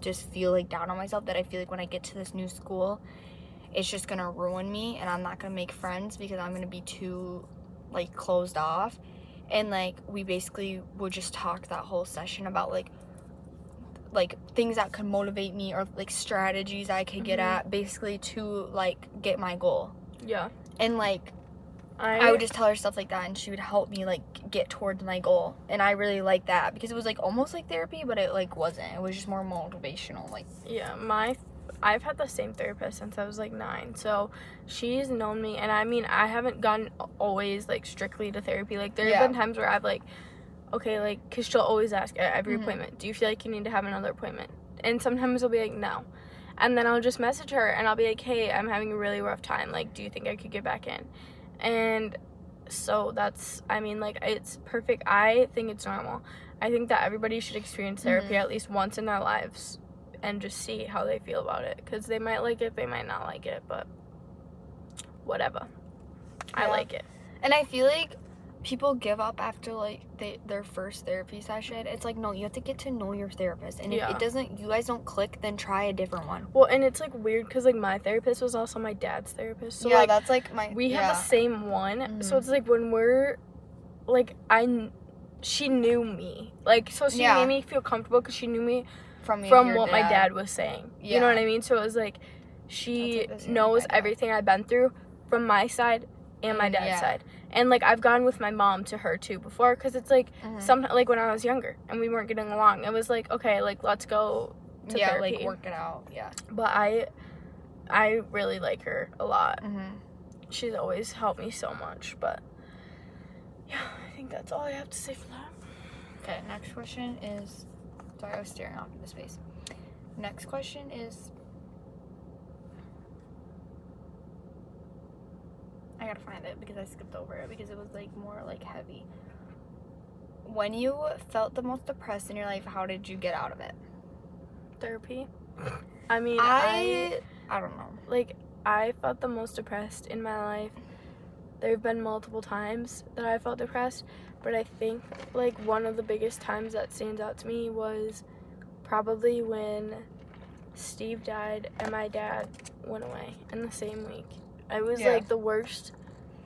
just feel like down on myself that I feel like when I get to this new school, it's just gonna ruin me, and I'm not gonna make friends because I'm gonna be too like closed off. And like we basically would just talk that whole session about like like things that could motivate me or like strategies I could get Mhm. at basically to like get my goal Yeah. and like I, I would just tell her stuff like that, and she would help me like get towards my goal. And I really like that because it was like almost like therapy, but it like wasn't. It was just more motivational. Like Yeah, my I've had the same therapist since I was like nine, so she's known me, and I mean I haven't gone always like strictly to therapy. Like there have Yeah. been times where I've like, okay, like because she'll always ask at every Mhm. appointment, do you feel like you need to have another appointment? And sometimes I'll be like no, and then I'll just message her and I'll be like, hey, I'm having a really rough time. Like, do you think I could get back in? And so that's I mean like it's perfect. I think it's normal. I think that everybody should experience therapy Mhm. at least once in their lives and just see how they feel about it because they might like it they might not like it but whatever i like it And I feel like people give up after like they, their first therapy session. It's like no, you have to get to know your therapist, and if Yeah. it doesn't, you guys don't click, then try a different one. Well, and it's like weird because like my therapist was also my dad's therapist. So yeah, like that's like my. we yeah. have the same one. So Mhm. it's like when we're like I, she knew me. Like so she Yeah. made me feel comfortable because she knew me from from what my dad was saying. You know what I mean? So it was like she That's like the same with knows everything I've been through from my side and my dad's yeah. side. And like I've gone with my mom to her too before because it's like Mhm. some like when I was younger and we weren't getting along. It was like okay, like let's go to yeah, therapy. like work it out. Yeah. But I, I really like her a lot. Mm-hmm. She's always helped me so much. But yeah, I think that's all I have to say for that. Okay, next question is. Sorry, I was staring off into space. Next question is. I gotta find it because I skipped over it because it was like more like heavy. When you felt the most depressed in your life, how did you get out of it? Therapy. I mean, I I I don't know. like I felt the most depressed in my life. There have been multiple times that I felt depressed, but I think like one of the biggest times that stands out to me was probably when Steve died and my dad went away in the same week. It was Yeah. like the worst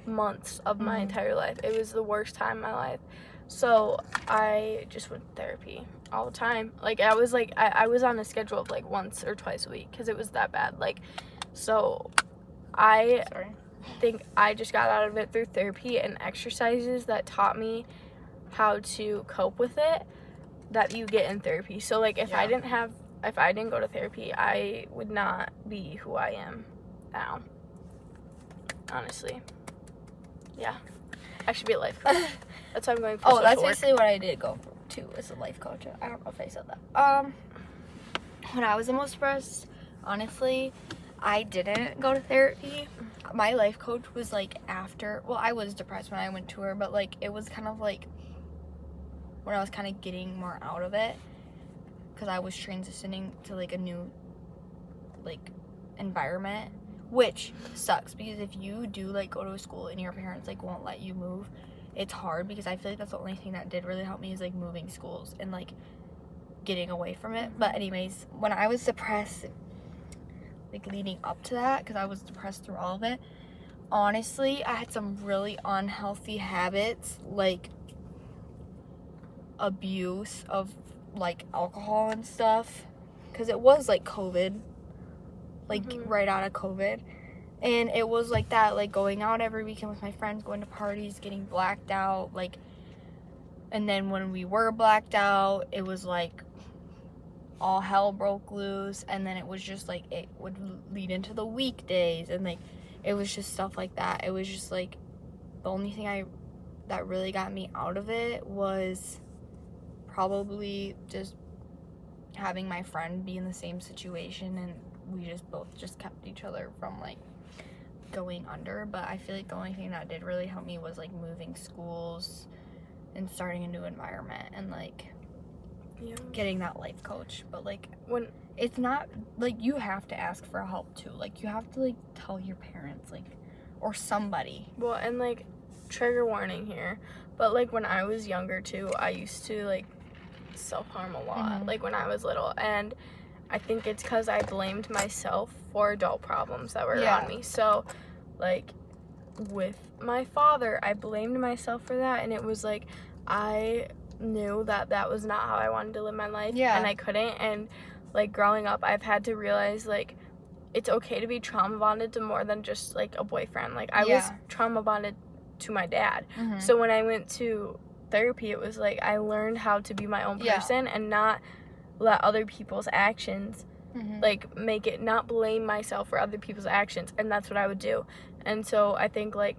months of my Mhm. entire life. It was the worst time in my life. So I just went to therapy all the time. Like I was like I, I was on a schedule of like once or twice a week because it was that bad. Like so I Sorry. think I just got out of it through therapy and exercises that taught me how to cope with it that you get in therapy. So like if I didn't have if I didn't go to therapy, I would not be who I am now. Honestly. Yeah. I should be a life coach. [laughs] That's why I'm going for Oh, that's work. basically what I did go to as a life coach. I don't know if I said that. Um, when I was the most depressed, honestly, I didn't go to therapy. My life coach was like after. Well, I was depressed when I went to her, but like it was kind of like when I was kind of getting more out of it because I was transitioning to like a new like environment which sucks because if you do like go to a school and your parents like won't let you move it's hard because i feel like that's the only thing that did really help me is like moving schools and like getting away from it. But anyways when i was depressed like leading up to that because i was depressed through all of it honestly i had some really unhealthy habits like abuse of like alcohol and stuff. Because it was like covid like Mhm. right out of covid. And it was like that like going out every weekend with my friends going to parties getting blacked out like and then when we were blacked out it was like all hell broke loose. And then it was just like it would lead into the weekdays. And like it was just stuff like that. It was just like the only thing i that really got me out of it was probably just having my friend be in the same situation and we just both just kept each other from like going under. But i feel like the only thing that did really help me was like moving schools and starting a new environment and like Yeah. getting that life coach. But like When it's not like you have to ask for help too. Like you have to like tell your parents like or somebody. Well, and like trigger warning here, but like when I was younger too, I used to like self harm a lot, Mhm. like when I was little, and I think it's because I blamed myself for adult problems that were Yeah. around me. So, like with my father, I blamed myself for that, and it was like I knew that that was not how I wanted to live my life, Yeah. and I couldn't. And like growing up, I've had to realize like it's okay to be trauma bonded to more than just like a boyfriend. Like I was trauma bonded to my dad. Mm-hmm. So when I went to therapy, it was like I learned how to be my own Yeah. person and not let other people's actions Mhm. like make it not blame myself for other people's actions and that's what I would do. And so I think like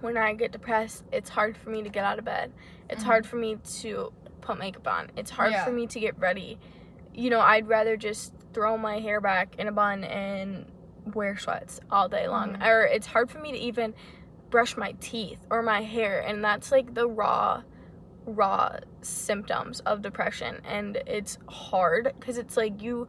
when I get depressed, it's hard for me to get out of bed. It's Mhm. hard for me to put makeup on. It's hard Yeah. for me to get ready. You know, I'd rather just throw my hair back in a bun and wear sweats all day long. Mhm. Or it's hard for me to even brush my teeth or my hair and that's like the raw raw symptoms of depression and it's hard because it's like you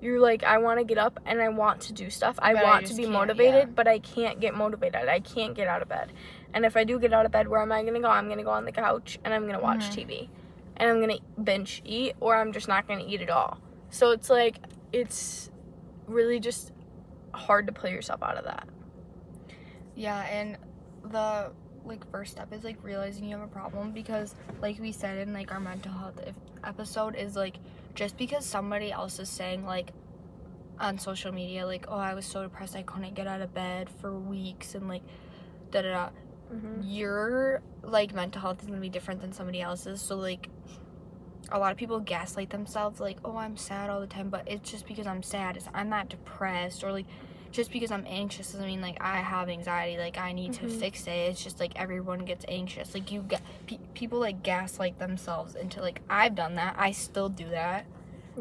you're like I want to get up and I want to do stuff. I But I want to be motivated, yeah. but I can't get motivated. I can't get out of bed. And if I do get out of bed, where am I gonna go? I'm gonna go on the couch and I'm gonna watch Mhm. TV, and I'm gonna binge eat, or I'm just not gonna eat at all. So it's like it's really just hard to pull yourself out of that. Yeah, and the like first step is like realizing you have a problem because like we said in like our mental health episode is like just because somebody else is saying like on social media like oh I was so depressed I couldn't get out of bed for weeks and like da da da Mm-hmm. your like mental health is gonna be different than somebody else's. So like a lot of people gaslight themselves like, oh I'm sad all the time, but it's just because I'm sad. It's I'm not depressed or like just because I'm anxious doesn't mean like I have anxiety. Like I need to Mhm. fix it. It's just like everyone gets anxious. Like you get pe- people like gaslight themselves into like I've done that. I still do that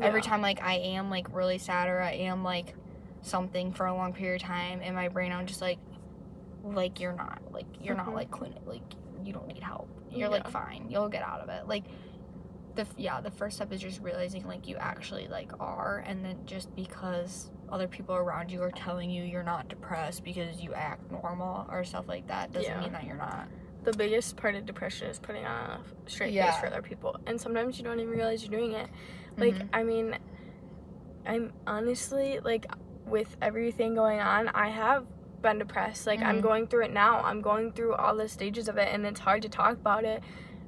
every time like I am like really sad or I am like something for a long period of time in my brain I'm just like like you're not like you're Mhm. not like clinic like you don't need help you're like fine you'll get out of it like the yeah the first step is just realizing like you actually like are and then just because other people around you are telling you you're not depressed because you act normal or stuff like that doesn't Yeah. mean that you're not the biggest part of depression is putting on a straight Yeah. face for other people and sometimes you don't even realize you're doing it like Mhm. i mean i'm honestly like with everything going on i have been depressed like i'm Mhm. going through it now i'm going through all the stages of it and it's hard to talk about it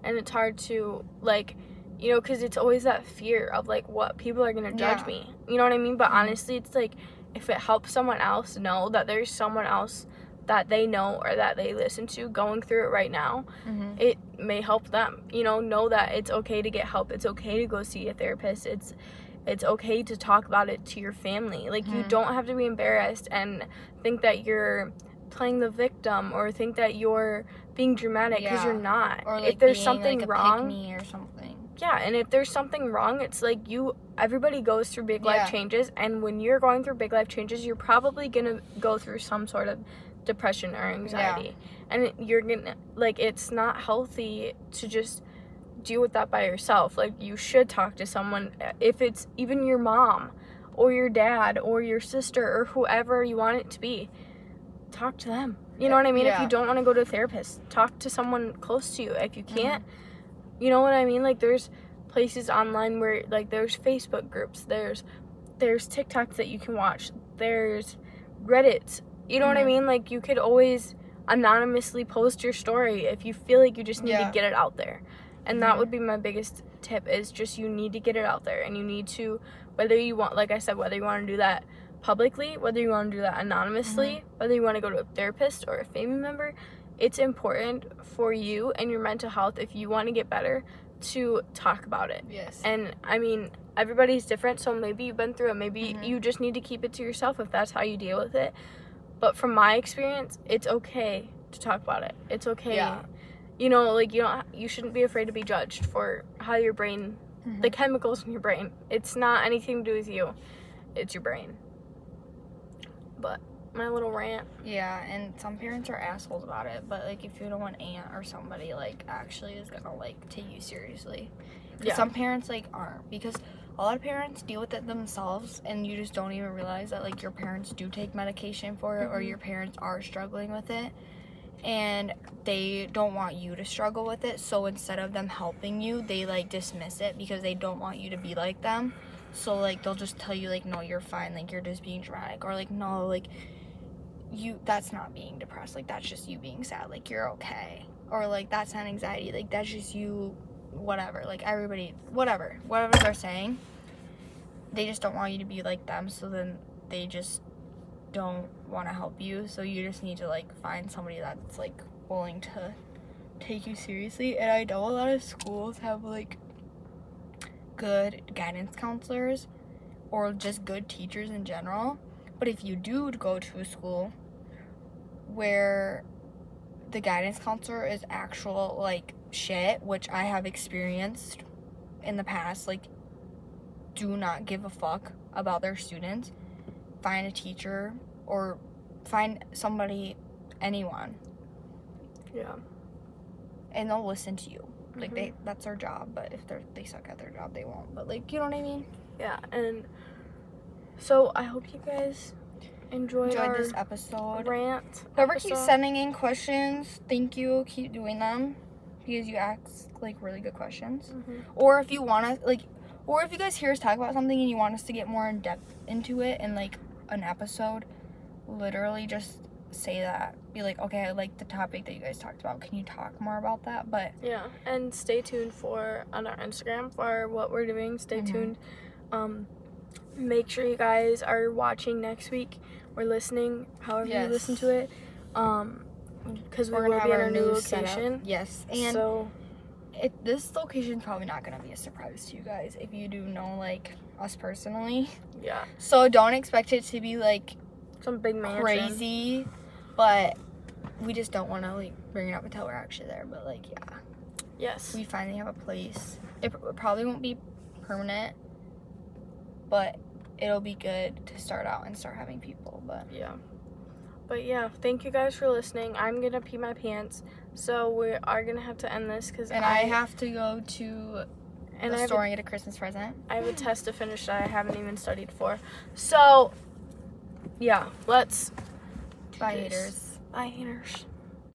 and it's hard to like you know because it's always that fear of like what people are gonna judge Yeah. me you know what i mean but Mhm. honestly it's like if it helps someone else know that there's someone else that they know or that they listen to going through it right now Mhm. it may help them you know know that it's okay to get help it's okay to go see a therapist it's it's okay to talk about it to your family like you Mhm. don't have to be embarrassed and think that you're playing the victim or think that you're being dramatic because Yeah. you're not or like if there's being, something like, wrong or something yeah and if there's something wrong it's like you everybody goes through big Yeah. life changes and when you're going through big life changes you're probably gonna go through some sort of depression or anxiety. And you're gonna like it's not healthy to just deal with that by yourself. Like you should talk to someone if it's even your mom or your dad or your sister or whoever you want it to be talk to them. You know what i mean? If you don't want to go to a therapist talk to someone close to you. If you Mm-hmm. You know what i mean like there's places online where like there's facebook groups there's there's tiktoks that you can watch there's reddit you know what i Mhm. mean like you could always anonymously post your story if you feel like you just need Yeah. to get it out there and that would be my biggest tip is just you need to get it out there and you need to whether you want like i said whether you want to do that publicly whether you want to do that anonymously Mm-hmm. whether you want to go to a therapist or a family member it's important for you and your mental health if you want to get better to talk about it yes and I mean, everybody's different, so maybe you've been through it. Maybe Mhm. you just need to keep it to yourself if that's how you deal with it. But from my experience, it's okay to talk about it. It's okay. Yeah. You know, like you don't you shouldn't be afraid to be judged for how your brain Mhm. the chemicals in your brain. It's not anything to do with you. It's your brain. But my little rant. Yeah, and some parents are assholes about it, but like if you don't want aunt or somebody like actually is gonna like take you seriously. Yeah. Some parents like aren't because a lot of parents deal with it themselves and you just don't even realize that like your parents do take medication for it or Mhm. your parents are struggling with it and they don't want you to struggle with it so instead of them helping you they like dismiss it because they don't want you to be like them so like they'll just tell you like no you're fine like you're just being dramatic or like no like you that's not being depressed. Like that's just you being sad. Like you're okay. Or like that's not anxiety. Like that's just you whatever. Like everybody whatever. Whatever they're saying they just don't want you to be like them. So then they just don't want to help you. So you just need to like find somebody that's like willing to take you seriously. And i know a lot of schools have like good guidance counselors or just good teachers in general. But if you do go to a school where the guidance counselor is actual like shit, which I have experienced in the past, like do not give a fuck about their students. Find a teacher or find somebody, anyone, Yeah. and they'll listen to you. Like Mhm. they that's their job, but if they're they suck at their job they won't. But like you know what I mean? Yeah, and so I hope you guys enjoyed, enjoyed this episode. rant. Whoever keeps episode. sending in questions, thank you. Keep doing them because you ask like really good questions. Mhm. Or if you want to like, or if you guys hear us talk about something and you want us to get more in depth into it in like an episode, literally just say that. Be like, okay, I like the topic that you guys talked about. Can you talk more about that? But Yeah, and stay tuned for on our Instagram for what we're doing. Stay Mhm. tuned. Um, make sure you guys are watching next week or listening, however Yes. you listen to it. Um, because we we're will gonna be in our a new location. setup. Yes, and so it, this location probably not gonna be a surprise to you guys if you do know like us personally. yeah, So don't expect it to be like some big mansion. crazy, but we just don't want to like bring it up until we're actually there. But like, yeah, Yes. we finally have a place. It pr- probably won't be permanent, but it'll be good to start out and start having people. But Yeah. But yeah, thank you guys for listening. I'm gonna pee my pants, so we are gonna have to end this because and I, have to go to and the I store a, and get a Christmas present. I have a test to finish that I haven't even studied for. So yeah, let's Bye, haters. bye haters.